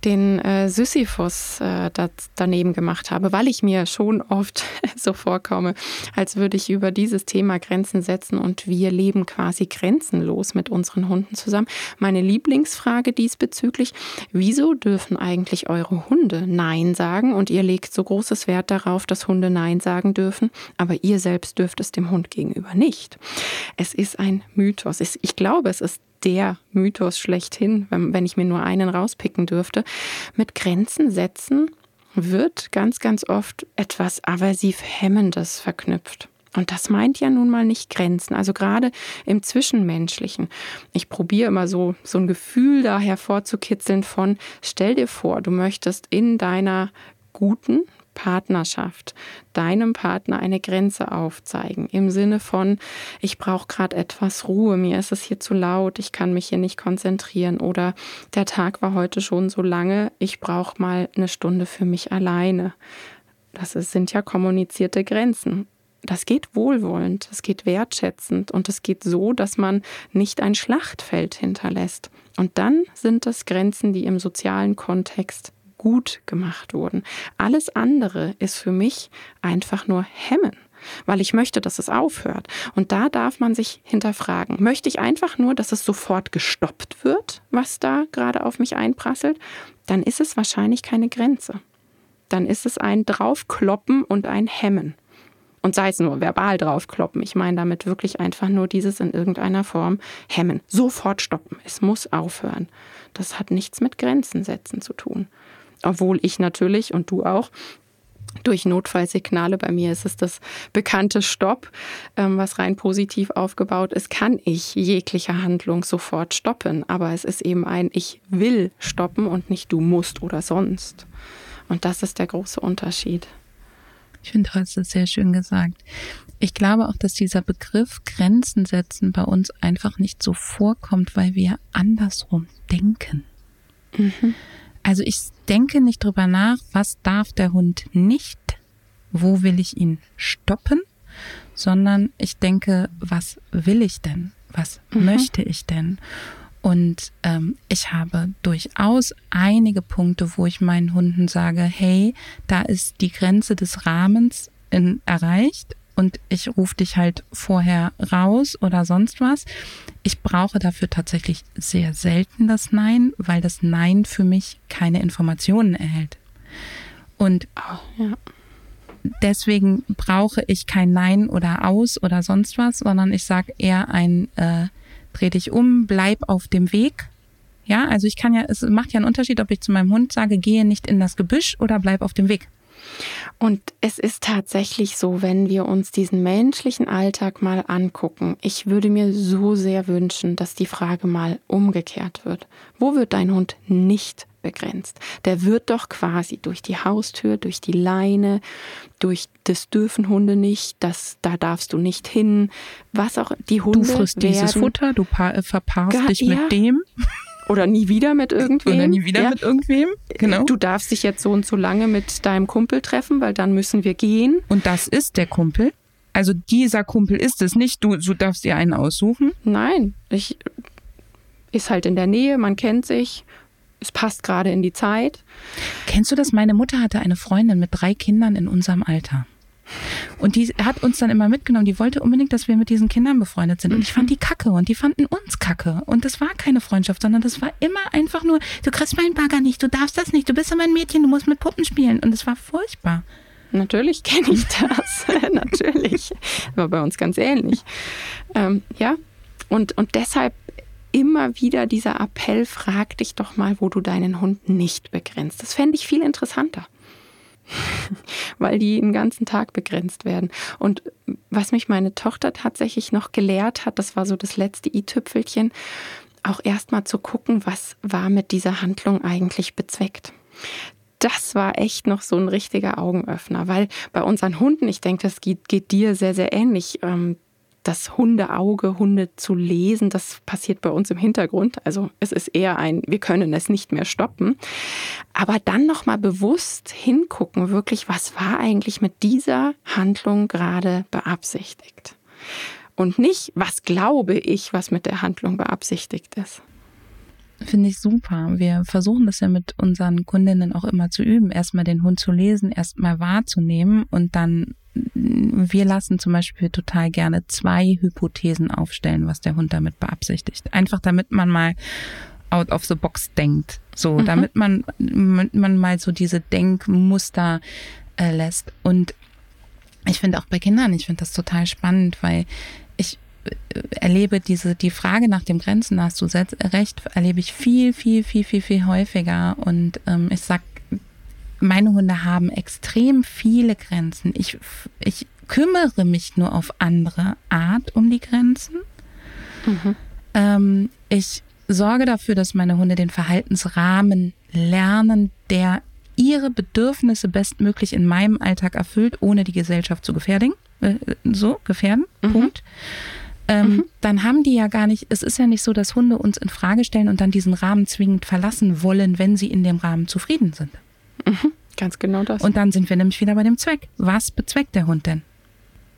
den äh, Sisyphus äh, daneben gemacht habe, weil ich mir schon oft [laughs] so vorkomme, als würde ich über dieses Thema Grenzen setzen und wir leben quasi grenzenlos mit unseren Hunden zusammen. Meine Lieblingsfrage diesbezüglich, wieso dürfen eigentlich eure Hunde Nein sagen und ihr legt so großes Wert darauf, dass Hunde Nein sagen dürfen, aber ihr selbst dürft es dem Hund gegenüber nicht. Es ist ein Mythos. Ich glaube, es ist der Mythos schlechthin, wenn, wenn ich mir nur einen rauspicken dürfte. Mit Grenzen setzen wird ganz, ganz oft etwas aversiv Hemmendes verknüpft. Und das meint ja nun mal nicht Grenzen, also gerade im Zwischenmenschlichen. Ich probiere immer so, so ein Gefühl da hervorzukitzeln von, stell dir vor, du möchtest in deiner guten, Partnerschaft deinem Partner eine Grenze aufzeigen. Im Sinne von, ich brauche gerade etwas Ruhe, mir ist es hier zu laut, ich kann mich hier nicht konzentrieren oder der Tag war heute schon so lange, ich brauche mal eine Stunde für mich alleine. Das sind ja kommunizierte Grenzen. Das geht wohlwollend, es geht wertschätzend und es geht so, dass man nicht ein Schlachtfeld hinterlässt. Und dann sind es Grenzen, die im sozialen Kontext gut gemacht wurden. Alles andere ist für mich einfach nur Hemmen weil ich möchte, dass es aufhört. Und da darf man sich hinterfragen. Möchte ich einfach nur, dass es sofort gestoppt wird, was da gerade auf mich einprasselt? Dann ist es wahrscheinlich keine Grenze. Dann ist es ein Draufkloppen und ein Hemmen. Und sei es nur verbal draufkloppen. Ich meine damit wirklich einfach nur dieses in irgendeiner Form hemmen. Sofort stoppen. Es muss aufhören. Das hat nichts mit Grenzen setzen zu tun obwohl ich natürlich und du auch durch Notfallsignale, bei mir ist es das bekannte Stopp, ähm, was rein positiv aufgebaut ist, kann ich jegliche Handlung sofort stoppen. Aber es ist eben ein Ich will stoppen und nicht du musst oder sonst. Und das ist der große Unterschied. Ich finde, du hast es sehr schön gesagt. Ich glaube auch, dass dieser Begriff Grenzen setzen bei uns einfach nicht so vorkommt, weil wir andersrum denken. Mhm. Also ich denke nicht drüber nach, was darf der Hund nicht, wo will ich ihn stoppen, sondern ich denke, was will ich denn, was mhm. möchte ich denn? Und ähm, ich habe durchaus einige Punkte, wo ich meinen Hunden sage, hey, da ist die Grenze des Rahmens in, erreicht und ich rufe dich halt vorher raus oder sonst was. Ich brauche dafür tatsächlich sehr selten das Nein, weil das Nein für mich keine Informationen erhält. Und ja. deswegen brauche ich kein Nein oder Aus oder sonst was, sondern ich sage eher ein äh, dreh dich um, bleib auf dem Weg. Ja, also ich kann ja, es macht ja einen Unterschied, ob ich zu meinem Hund sage, gehe nicht in das Gebüsch oder bleib auf dem Weg. Und es ist tatsächlich so, wenn wir uns diesen menschlichen Alltag mal angucken, ich würde mir so sehr wünschen, dass die Frage mal umgekehrt wird. Wo wird dein Hund nicht begrenzt? Der wird doch quasi durch die Haustür, durch die Leine, durch das dürfen Hunde nicht, das, da darfst du nicht hin, was auch die Hunde. Du frisst werden, dieses Futter, du verpaarst dich ja. mit dem. Oder nie wieder mit irgendwem. Oder nie wieder ja. mit irgendwem. Genau. Du darfst dich jetzt so und so lange mit deinem Kumpel treffen, weil dann müssen wir gehen. Und das ist der Kumpel. Also dieser Kumpel ist es nicht. Du, du darfst dir einen aussuchen. Nein, ich ist halt in der Nähe, man kennt sich. Es passt gerade in die Zeit. Kennst du das? Meine Mutter hatte eine Freundin mit drei Kindern in unserem Alter. Und die hat uns dann immer mitgenommen. Die wollte unbedingt, dass wir mit diesen Kindern befreundet sind. Und ich fand die kacke und die fanden uns kacke. Und das war keine Freundschaft, sondern das war immer einfach nur, du kriegst meinen Bagger nicht, du darfst das nicht, du bist immer ein Mädchen, du musst mit Puppen spielen. Und es war furchtbar. Natürlich kenne ich das. [laughs] [laughs] Natürlich. War bei uns ganz ähnlich. Ähm, ja. Und, und deshalb immer wieder dieser Appell, frag dich doch mal, wo du deinen Hund nicht begrenzt. Das fände ich viel interessanter. [laughs] weil die den ganzen Tag begrenzt werden. Und was mich meine Tochter tatsächlich noch gelehrt hat, das war so das letzte i-Tüpfelchen, auch erstmal zu gucken, was war mit dieser Handlung eigentlich bezweckt das war echt noch so ein richtiger Augenöffner, weil bei unseren Hunden, ich denke, das geht, geht dir sehr, sehr ähnlich. Das Hundeauge, Hunde zu lesen, das passiert bei uns im Hintergrund. Also es ist eher ein, wir können es nicht mehr stoppen. Aber dann nochmal bewusst hingucken, wirklich, was war eigentlich mit dieser Handlung gerade beabsichtigt? Und nicht, was glaube ich, was mit der Handlung beabsichtigt ist. Finde ich super. Wir versuchen das ja mit unseren Kundinnen auch immer zu üben, erstmal den Hund zu lesen, erstmal wahrzunehmen und dann wir lassen zum Beispiel total gerne zwei Hypothesen aufstellen, was der Hund damit beabsichtigt. Einfach damit man mal out of the box denkt. So, mhm. damit man, man mal so diese Denkmuster äh, lässt. Und ich finde auch bei Kindern, ich finde das total spannend, weil ich äh, erlebe diese, die Frage nach dem Grenzen, hast du recht, erlebe ich viel, viel, viel, viel, viel häufiger. Und ähm, ich sag meine Hunde haben extrem viele Grenzen. Ich, ich kümmere mich nur auf andere Art um die Grenzen. Mhm. Ähm, ich sorge dafür, dass meine Hunde den Verhaltensrahmen lernen, der ihre Bedürfnisse bestmöglich in meinem Alltag erfüllt, ohne die Gesellschaft zu gefährden. Äh, so, gefährden. Mhm. Punkt. Ähm, mhm. Dann haben die ja gar nicht, es ist ja nicht so, dass Hunde uns in Frage stellen und dann diesen Rahmen zwingend verlassen wollen, wenn sie in dem Rahmen zufrieden sind. Mhm, ganz genau das. Und dann sind wir nämlich wieder bei dem Zweck. Was bezweckt der Hund denn?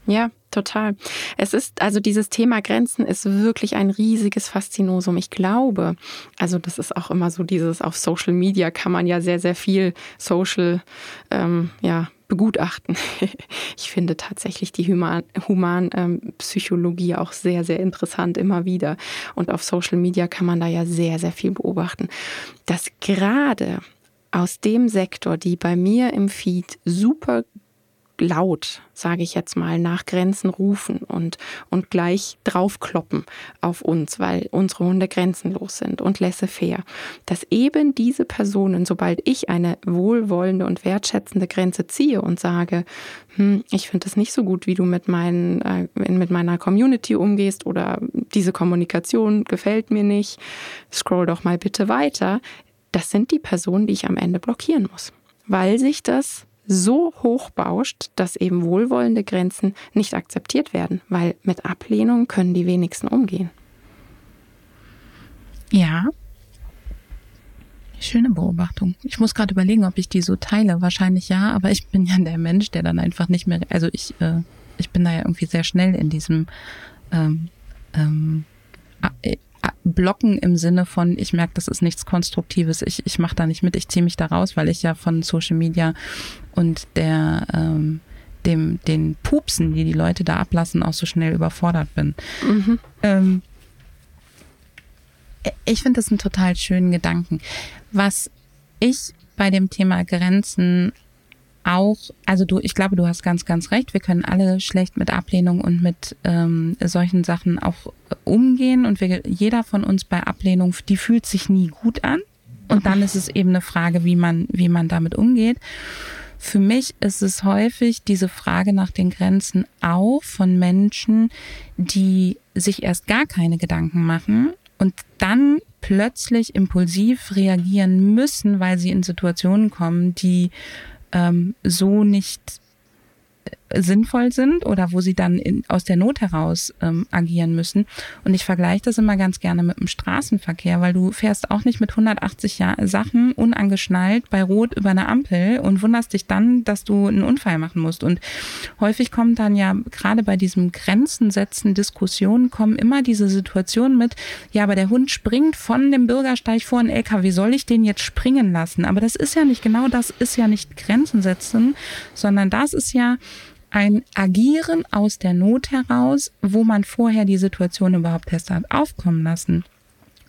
Ja, total. Es ist, also dieses Thema Grenzen ist wirklich ein riesiges Faszinosum. Ich glaube, also das ist auch immer so dieses, auf Social Media kann man ja sehr, sehr viel Social, ähm, ja, begutachten. [laughs] Ich finde tatsächlich die Humanpsychologie Human, ähm, auch sehr, sehr interessant immer wieder. Und auf Social Media kann man da ja sehr, sehr viel beobachten, dass gerade aus dem Sektor, die bei mir im Feed super laut, sage ich jetzt mal, nach Grenzen rufen und, und gleich draufkloppen auf uns, weil unsere Hunde grenzenlos sind und laissez-faire, dass eben diese Personen, sobald ich eine wohlwollende und wertschätzende Grenze ziehe und sage, hm, ich finde es nicht so gut, wie du mit, meinen, äh, mit meiner Community umgehst oder diese Kommunikation gefällt mir nicht, scroll doch mal bitte weiter, das sind die Personen, die ich am Ende blockieren muss, weil sich das so hoch bauscht, dass eben wohlwollende Grenzen nicht akzeptiert werden, weil mit Ablehnung können die wenigsten umgehen. Ja. Schöne Beobachtung. Ich muss gerade überlegen, ob ich die so teile. Wahrscheinlich ja, aber ich bin ja der Mensch, der dann einfach nicht mehr, also ich, äh, ich bin da ja irgendwie sehr schnell in diesem ähm, ähm, blocken im Sinne von, ich merke, das ist nichts Konstruktives, ich, ich mache da nicht mit, ich ziehe mich da raus, weil ich ja von Social Media und der ähm, dem, den Pupsen, die die Leute da ablassen, auch so schnell überfordert bin. Mhm. Ähm, ich finde das einen total schönen Gedanken. Was ich bei dem Thema Grenzen auch, also du, ich glaube, du hast ganz, ganz recht. Wir können alle schlecht mit Ablehnung und mit ähm, solchen Sachen auch umgehen. Und wir, jeder von uns bei Ablehnung, die fühlt sich nie gut an. Und dann ist es eben eine Frage, wie man, wie man damit umgeht. Für mich ist es häufig diese Frage nach den Grenzen auch von Menschen, die sich erst gar keine Gedanken machen und dann plötzlich impulsiv reagieren müssen, weil sie in Situationen kommen, die ähm, so nicht sinnvoll sind oder wo sie dann in, aus der Not heraus ähm, agieren müssen. Und ich vergleiche das immer ganz gerne mit dem Straßenverkehr, weil du fährst auch nicht mit 180 ja Sachen unangeschnallt bei Rot über eine Ampel und wunderst dich dann, dass du einen Unfall machen musst. Und häufig kommt dann ja gerade bei diesem Grenzen setzen Diskussionen kommen immer diese Situationen mit, ja, aber der Hund springt von dem Bürgersteig vor einen LKW, soll ich den jetzt springen lassen? Aber das ist ja nicht genau das ist ja nicht Grenzen setzen, sondern das ist ja ein Agieren aus der Not heraus, wo man vorher die Situation überhaupt erst hat aufkommen lassen.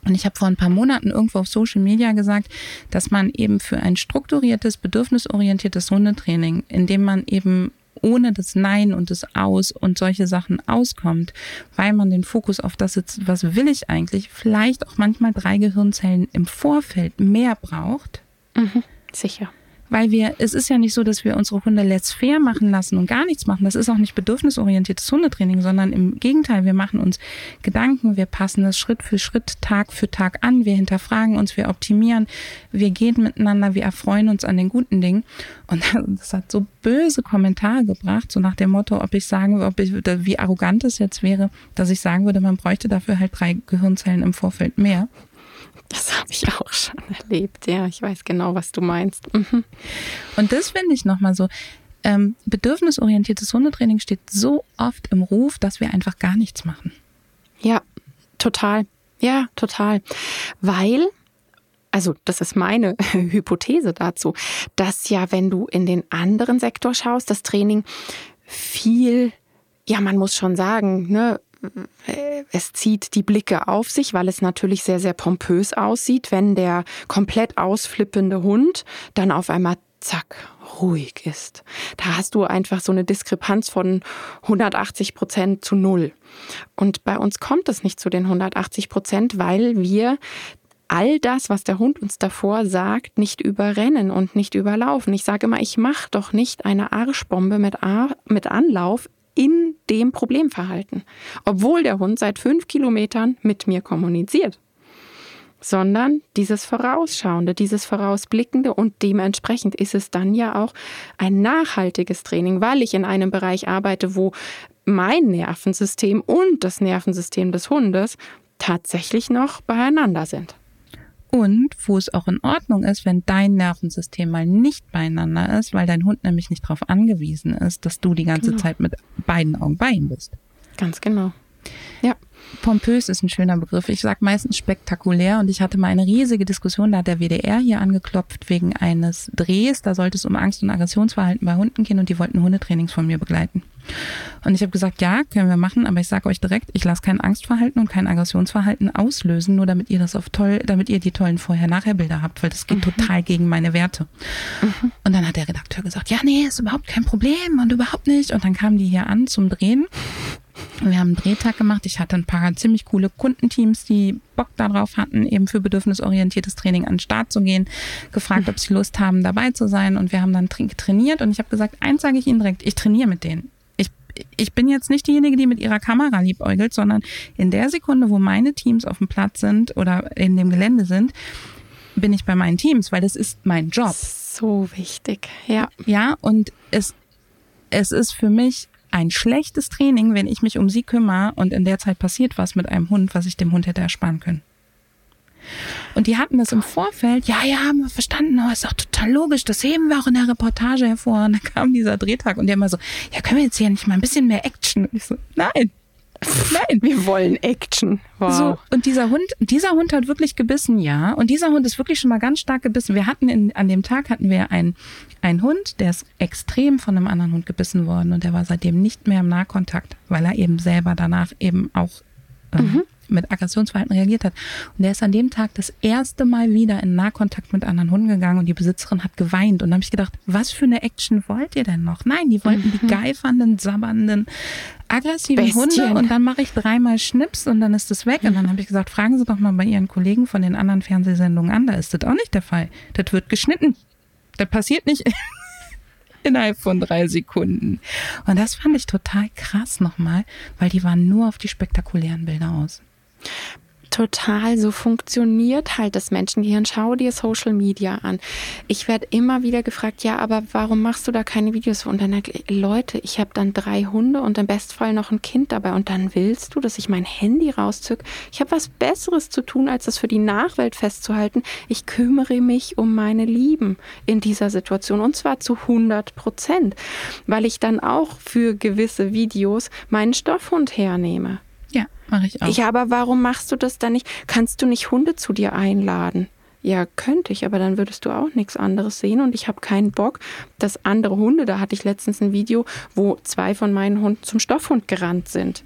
Und ich habe vor ein paar Monaten irgendwo auf Social Media gesagt, dass man eben für ein strukturiertes, bedürfnisorientiertes Hundetraining, in dem man eben ohne das Nein und das Aus und solche Sachen auskommt, weil man den Fokus auf das jetzt, was will ich eigentlich, vielleicht auch manchmal drei Gehirnzellen im Vorfeld mehr braucht. Mhm, sicher weil wir, es ist ja nicht so, dass wir unsere Hunde let's fair machen lassen und gar nichts machen. Das ist auch nicht bedürfnisorientiertes Hundetraining, sondern im Gegenteil, wir machen uns Gedanken, wir passen das Schritt für Schritt, Tag für Tag an, wir hinterfragen uns, wir optimieren, wir gehen miteinander, wir erfreuen uns an den guten Dingen. Und [laughs] das hat so böse Kommentare gebracht, so nach dem Motto, ob ich sagen, ob ich, wie arrogant es jetzt wäre, dass ich sagen würde, man bräuchte dafür halt drei Gehirnzellen im Vorfeld mehr. Das habe ich auch schon erlebt. Ja, ich weiß genau, was du meinst. Mhm. Und das finde ich nochmal so. Ähm, bedürfnisorientiertes Hundetraining steht so oft im Ruf, dass wir einfach gar nichts machen. Ja, total. Ja, total. Weil also das ist meine [laughs] Hypothese dazu, dass ja, wenn du in den anderen Sektor schaust, das Training viel, ja, man muss schon sagen, ne, es zieht die Blicke auf sich, weil es natürlich sehr, sehr pompös aussieht, wenn der komplett ausflippende Hund dann auf einmal zack, ruhig ist. Da hast du einfach so eine Diskrepanz von 180 Prozent zu null. Und bei uns kommt es nicht zu den 180 Prozent, weil wir all das, was der Hund uns davor sagt, nicht überrennen und nicht überlaufen. Ich sage immer, ich mache doch nicht eine Arschbombe mit, mit Anlauf in dem Problemverhalten, obwohl der Hund seit fünf Kilometern mit mir kommuniziert sondern dieses Vorausschauende, dieses Vorausblickende und dementsprechend ist es dann ja auch ein nachhaltiges Training, weil ich in einem Bereich arbeite, wo mein Nervensystem und das Nervensystem des Hundes tatsächlich noch beieinander sind und wo es auch in Ordnung ist, wenn dein Nervensystem mal nicht beieinander ist, weil dein Hund nämlich nicht darauf angewiesen ist, dass du die ganze genau. Zeit mit beiden Augen bei ihm bist. Ganz genau. Ja. Pompös ist ein schöner Begriff. Ich sage meistens spektakulär und ich hatte mal eine riesige Diskussion, da hat der WDR hier angeklopft wegen eines Drehs. Da sollte es um Angst- und Aggressionsverhalten bei Hunden gehen und die wollten Hundetrainings von mir begleiten. Und ich habe gesagt, ja, können wir machen, aber ich sage euch direkt, ich lasse kein Angstverhalten und kein Aggressionsverhalten auslösen, nur damit ihr das auf toll, damit ihr die tollen Vorher-Nachher-Bilder habt, weil das geht mhm. total gegen meine Werte. Mhm. Und dann hat der Redakteur gesagt, ja, nee, ist überhaupt kein Problem und überhaupt nicht. Und dann kamen die hier an zum Drehen. Wir haben einen Drehtag gemacht. Ich hatte ein paar ziemlich coole Kundenteams, die Bock darauf hatten, eben für bedürfnisorientiertes Training an den Start zu gehen, gefragt, ob sie Lust haben, dabei zu sein. Und wir haben dann trainiert. Und ich habe gesagt, eins sage ich Ihnen direkt, ich trainiere mit denen ich bin jetzt nicht diejenige, die mit ihrer Kamera liebäugelt, sondern in der Sekunde, wo meine Teams auf dem Platz sind oder in dem Gelände sind, bin ich bei meinen Teams, weil das ist mein Job. So wichtig, ja. Ja, und es, es ist für mich ein schlechtes Training, wenn ich mich um sie kümmere und in der Zeit passiert was mit einem Hund, was ich dem Hund hätte ersparen können. Und die hatten das im Vorfeld, ja, ja, haben wir verstanden, aber ist doch total logisch, das heben wir auch in der Reportage hervor. Und dann kam dieser Drehtag und der immer so, ja, können wir jetzt hier nicht mal ein bisschen mehr Action? Und ich so, nein, Nein, wir wollen Action. Wow. So, und dieser Hund, dieser Hund hat wirklich gebissen, ja. Und dieser Hund ist wirklich schon mal ganz stark gebissen. Wir hatten in, an dem Tag hatten wir einen, einen Hund, der ist extrem von einem anderen Hund gebissen worden und der war seitdem nicht mehr im Nahkontakt, weil er eben selber danach eben auch ähm, mhm mit Aggressionsverhalten reagiert hat. Und der ist an dem Tag das erste Mal wieder in Nahkontakt mit anderen Hunden gegangen und die Besitzerin hat geweint. Und da habe ich gedacht, was für eine Action wollt ihr denn noch? Nein, die wollten mhm. die geifernden, sabbernden, aggressiven Bestien. Hunde und dann mache ich dreimal Schnips und dann ist es weg. Und dann habe ich gesagt, fragen Sie doch mal bei Ihren Kollegen von den anderen Fernsehsendungen an, da ist das auch nicht der Fall. Das wird geschnitten. Das passiert nicht [laughs] innerhalb von drei Sekunden. Und das fand ich total krass nochmal, weil die waren nur auf die spektakulären Bilder aus total so funktioniert halt das Menschengehirn. Schau dir Social Media an. Ich werde immer wieder gefragt, ja, aber warum machst du da keine Videos? Und dann Leute, ich habe dann drei Hunde und im Bestfall noch ein Kind dabei. Und dann willst du, dass ich mein Handy rauszück? Ich habe was Besseres zu tun, als das für die Nachwelt festzuhalten. Ich kümmere mich um meine Lieben in dieser Situation und zwar zu 100 Prozent, weil ich dann auch für gewisse Videos meinen Stoffhund hernehme. Mache ich auch. Ja, aber warum machst du das dann nicht? Kannst du nicht Hunde zu dir einladen? Ja, könnte ich, aber dann würdest du auch nichts anderes sehen und ich habe keinen Bock, dass andere Hunde, da hatte ich letztens ein Video, wo zwei von meinen Hunden zum Stoffhund gerannt sind.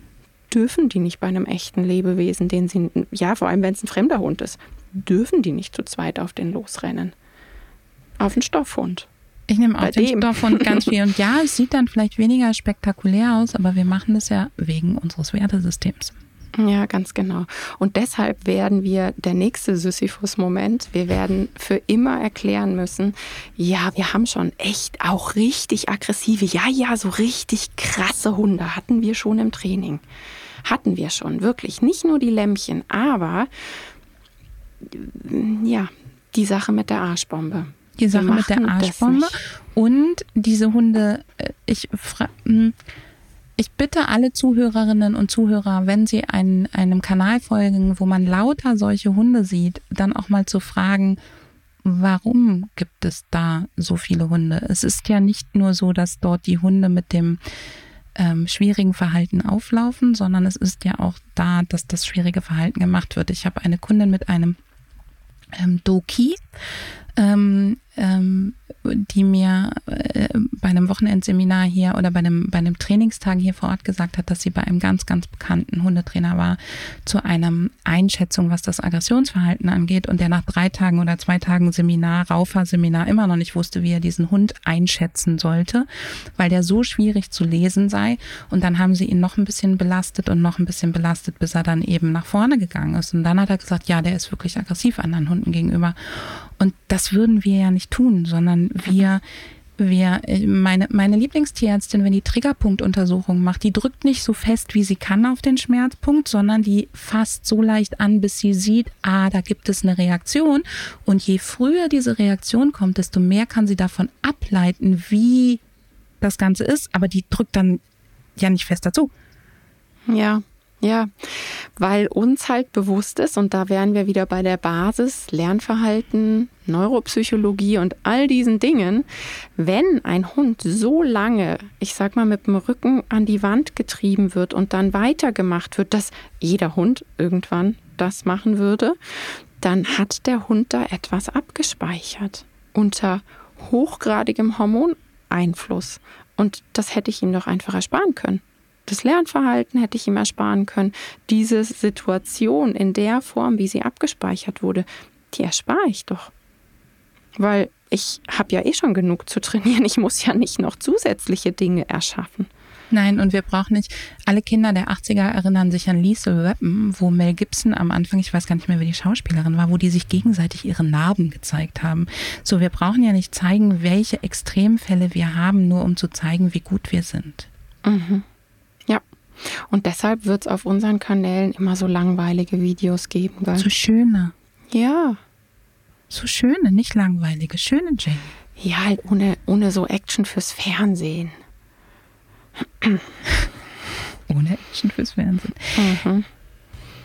Dürfen die nicht bei einem echten Lebewesen, den sie, ja, vor allem wenn es ein fremder Hund ist, dürfen die nicht zu zweit auf den losrennen? Auf einen Stoffhund. Ich nehme auch den Stoffhund ganz [laughs] viel. Und ja, es sieht dann vielleicht weniger spektakulär aus, aber wir machen das ja wegen unseres Wertesystems. Ja, ganz genau. Und deshalb werden wir der nächste Sisyphus-Moment, wir werden für immer erklären müssen, ja, wir haben schon echt auch richtig aggressive, ja, ja, so richtig krasse Hunde hatten wir schon im Training. Hatten wir schon, wirklich. Nicht nur die Lämmchen, aber ja, die Sache mit der Arschbombe die Sache mit der Arschbombe. Und diese Hunde, äh, ich, hm, ich bitte alle Zuhörerinnen und Zuhörer, wenn sie einen, einem Kanal folgen, wo man lauter solche Hunde sieht, dann auch mal zu fragen, warum gibt es da so viele Hunde? Es ist ja nicht nur so, dass dort die Hunde mit dem ähm, schwierigen Verhalten auflaufen, sondern es ist ja auch da, dass das schwierige Verhalten gemacht wird. Ich habe eine Kundin mit einem ähm, Doki ähm, ähm, die mir äh, bei einem Wochenendseminar hier oder bei einem, bei einem Trainingstag hier vor Ort gesagt hat, dass sie bei einem ganz, ganz bekannten Hundetrainer war, zu einer Einschätzung, was das Aggressionsverhalten angeht und der nach drei Tagen oder zwei Tagen Seminar, Raufer-Seminar, immer noch nicht wusste, wie er diesen Hund einschätzen sollte, weil der so schwierig zu lesen sei. Und dann haben sie ihn noch ein bisschen belastet und noch ein bisschen belastet, bis er dann eben nach vorne gegangen ist. Und dann hat er gesagt, ja, der ist wirklich aggressiv anderen Hunden gegenüber. Und das würden wir ja nicht tun, sondern wir wir, meine, meine Lieblingstierärztin, wenn die Triggerpunktuntersuchung macht, die drückt nicht so fest, wie sie kann auf den Schmerzpunkt, sondern die fasst so leicht an, bis sie sieht, ah, da gibt es eine Reaktion. Und je früher diese Reaktion kommt, desto mehr kann sie davon ableiten, wie das Ganze ist. Aber die drückt dann ja nicht fest dazu. Ja, ja, weil uns halt bewusst ist, und da wären wir wieder bei der Basis, Lernverhalten, Neuropsychologie und all diesen Dingen, wenn ein Hund so lange, ich sag mal, mit dem Rücken an die Wand getrieben wird und dann weitergemacht wird, dass jeder Hund irgendwann das machen würde, dann hat der Hund da etwas abgespeichert unter hochgradigem Hormoneinfluss. Und das hätte ich ihm doch einfach ersparen können das Lernverhalten hätte ich ihm ersparen können. Diese Situation in der Form, wie sie abgespeichert wurde, die erspare ich doch. Weil ich habe ja eh schon genug zu trainieren. Ich muss ja nicht noch zusätzliche Dinge erschaffen. Nein, und wir brauchen nicht. Alle Kinder der 80er erinnern sich an Liesel Weapon, wo Mel Gibson am Anfang, ich weiß gar nicht mehr, wer die Schauspielerin war, wo die sich gegenseitig ihre Narben gezeigt haben. So, wir brauchen ja nicht zeigen, welche Extremfälle wir haben, nur um zu zeigen, wie gut wir sind. Mhm. Und deshalb wird es auf unseren Kanälen immer so langweilige Videos geben. Gell? So schöne. Ja. So schöne, nicht langweilige, schöne Jane. Ja, halt ohne, ohne so Action fürs Fernsehen. [clears throat] ohne Action fürs Fernsehen. Mhm.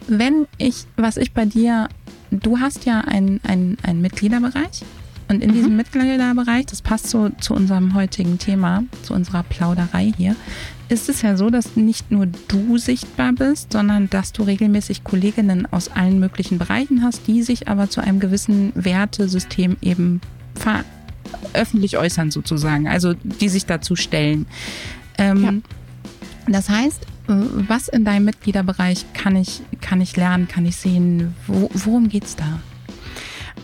Wenn ich, was ich bei dir, du hast ja einen ein Mitgliederbereich. Und in mhm. diesem Mitgliederbereich, das passt so zu unserem heutigen Thema, zu unserer Plauderei hier, ist es ja so, dass nicht nur du sichtbar bist, sondern dass du regelmäßig Kolleginnen aus allen möglichen Bereichen hast, die sich aber zu einem gewissen Wertesystem eben öffentlich äußern sozusagen, also die sich dazu stellen. Ähm, ja. Das heißt, was in deinem Mitgliederbereich kann ich, kann ich lernen, kann ich sehen? Wo, worum geht es da?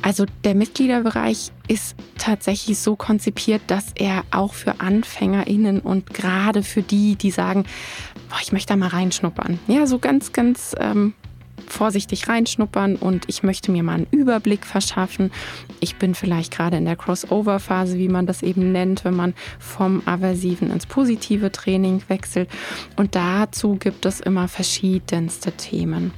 Also der Mitgliederbereich ist tatsächlich so konzipiert, dass er auch für AnfängerInnen und gerade für die, die sagen, boah, ich möchte da mal reinschnuppern. Ja, so ganz, ganz ähm, vorsichtig reinschnuppern und ich möchte mir mal einen Überblick verschaffen. Ich bin vielleicht gerade in der Crossover-Phase, wie man das eben nennt, wenn man vom aversiven ins positive Training wechselt. Und dazu gibt es immer verschiedenste Themen.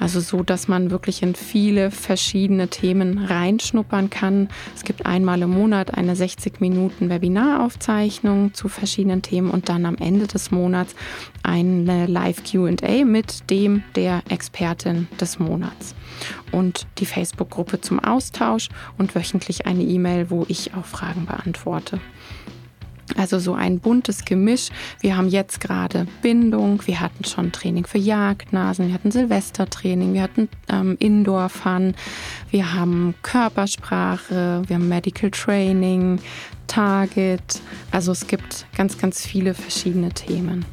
Also so, dass man wirklich in viele verschiedene Themen reinschnuppern kann. Es gibt einmal im Monat eine 60 Minuten Webinaraufzeichnung zu verschiedenen Themen und dann am Ende des Monats eine Live QA mit dem der Expertin des Monats. Und die Facebook-Gruppe zum Austausch und wöchentlich eine E-Mail, wo ich auch Fragen beantworte. Also so ein buntes Gemisch. Wir haben jetzt gerade Bindung, wir hatten schon Training für Jagdnasen, wir hatten Silvestertraining, wir hatten ähm, Indoor-Fun, wir haben Körpersprache, wir haben Medical Training, Target. Also es gibt ganz, ganz viele verschiedene Themen.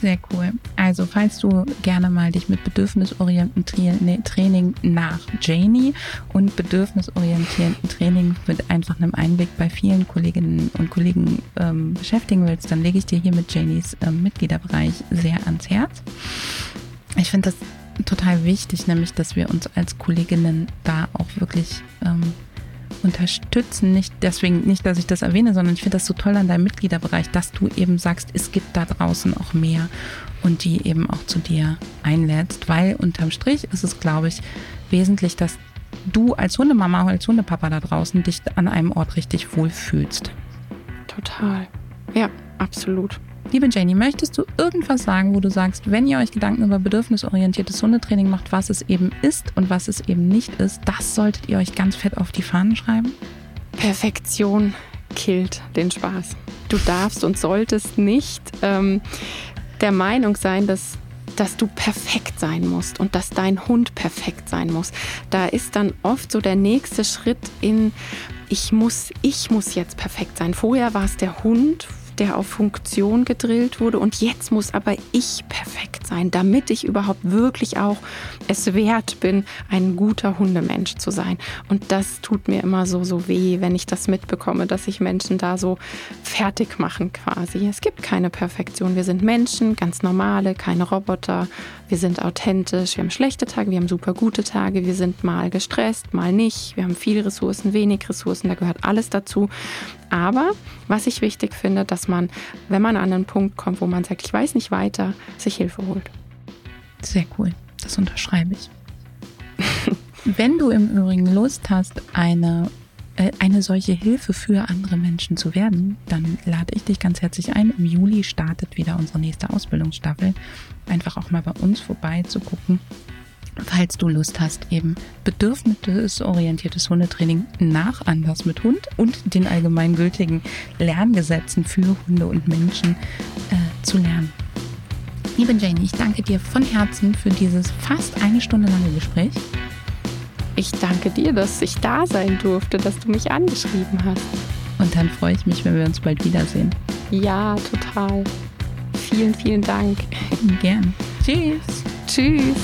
Sehr cool. Also, falls du gerne mal dich mit bedürfnisorientiertem Training nach Janie und bedürfnisorientiertem Training mit einfach einem Einblick bei vielen Kolleginnen und Kollegen ähm, beschäftigen willst, dann lege ich dir hier mit Janies ähm, Mitgliederbereich sehr ans Herz. Ich finde das total wichtig, nämlich, dass wir uns als Kolleginnen da auch wirklich ähm, unterstützen. Nicht deswegen, nicht, dass ich das erwähne, sondern ich finde das so toll an deinem Mitgliederbereich, dass du eben sagst, es gibt da draußen auch mehr und die eben auch zu dir einlädst, weil unterm Strich ist es, glaube ich, wesentlich, dass du als Hundemama oder als Hundepapa da draußen dich an einem Ort richtig wohlfühlst. Total. Ja, absolut. Liebe Janie, möchtest du irgendwas sagen, wo du sagst, wenn ihr euch Gedanken über bedürfnisorientiertes Hundetraining macht, was es eben ist und was es eben nicht ist, das solltet ihr euch ganz fett auf die Fahnen schreiben? Perfektion killt den Spaß. Du darfst und solltest nicht ähm, der Meinung sein, dass dass du perfekt sein musst und dass dein Hund perfekt sein muss. Da ist dann oft so der nächste Schritt in ich muss ich muss jetzt perfekt sein. Vorher war es der Hund, der auf Funktion gedrillt wurde. Und jetzt muss aber ich perfekt sein, damit ich überhaupt wirklich auch es wert bin, ein guter Hundemensch zu sein. Und das tut mir immer so, so weh, wenn ich das mitbekomme, dass sich Menschen da so fertig machen quasi. Es gibt keine Perfektion. Wir sind Menschen, ganz normale, keine Roboter. Wir sind authentisch. Wir haben schlechte Tage, wir haben super gute Tage. Wir sind mal gestresst, mal nicht. Wir haben viele Ressourcen, wenig Ressourcen. Da gehört alles dazu. Aber was ich wichtig finde, dass man, wenn man an einen Punkt kommt, wo man sagt, ich weiß nicht weiter, sich Hilfe holt. Sehr cool. Das unterschreibe ich. [laughs] wenn du im Übrigen Lust hast, eine äh, eine solche Hilfe für andere Menschen zu werden, dann lade ich dich ganz herzlich ein. Im Juli startet wieder unsere nächste Ausbildungsstaffel. Einfach auch mal bei uns vorbei zu gucken, falls du Lust hast, eben bedürfnisorientiertes Hundetraining nach Anders mit Hund und den allgemeingültigen Lerngesetzen für Hunde und Menschen äh, zu lernen. Liebe Janie, ich danke dir von Herzen für dieses fast eine Stunde lange Gespräch. Ich danke dir, dass ich da sein durfte, dass du mich angeschrieben hast. Und dann freue ich mich, wenn wir uns bald wiedersehen. Ja, total. Vielen, vielen Dank. Gern. Tschüss. Tschüss.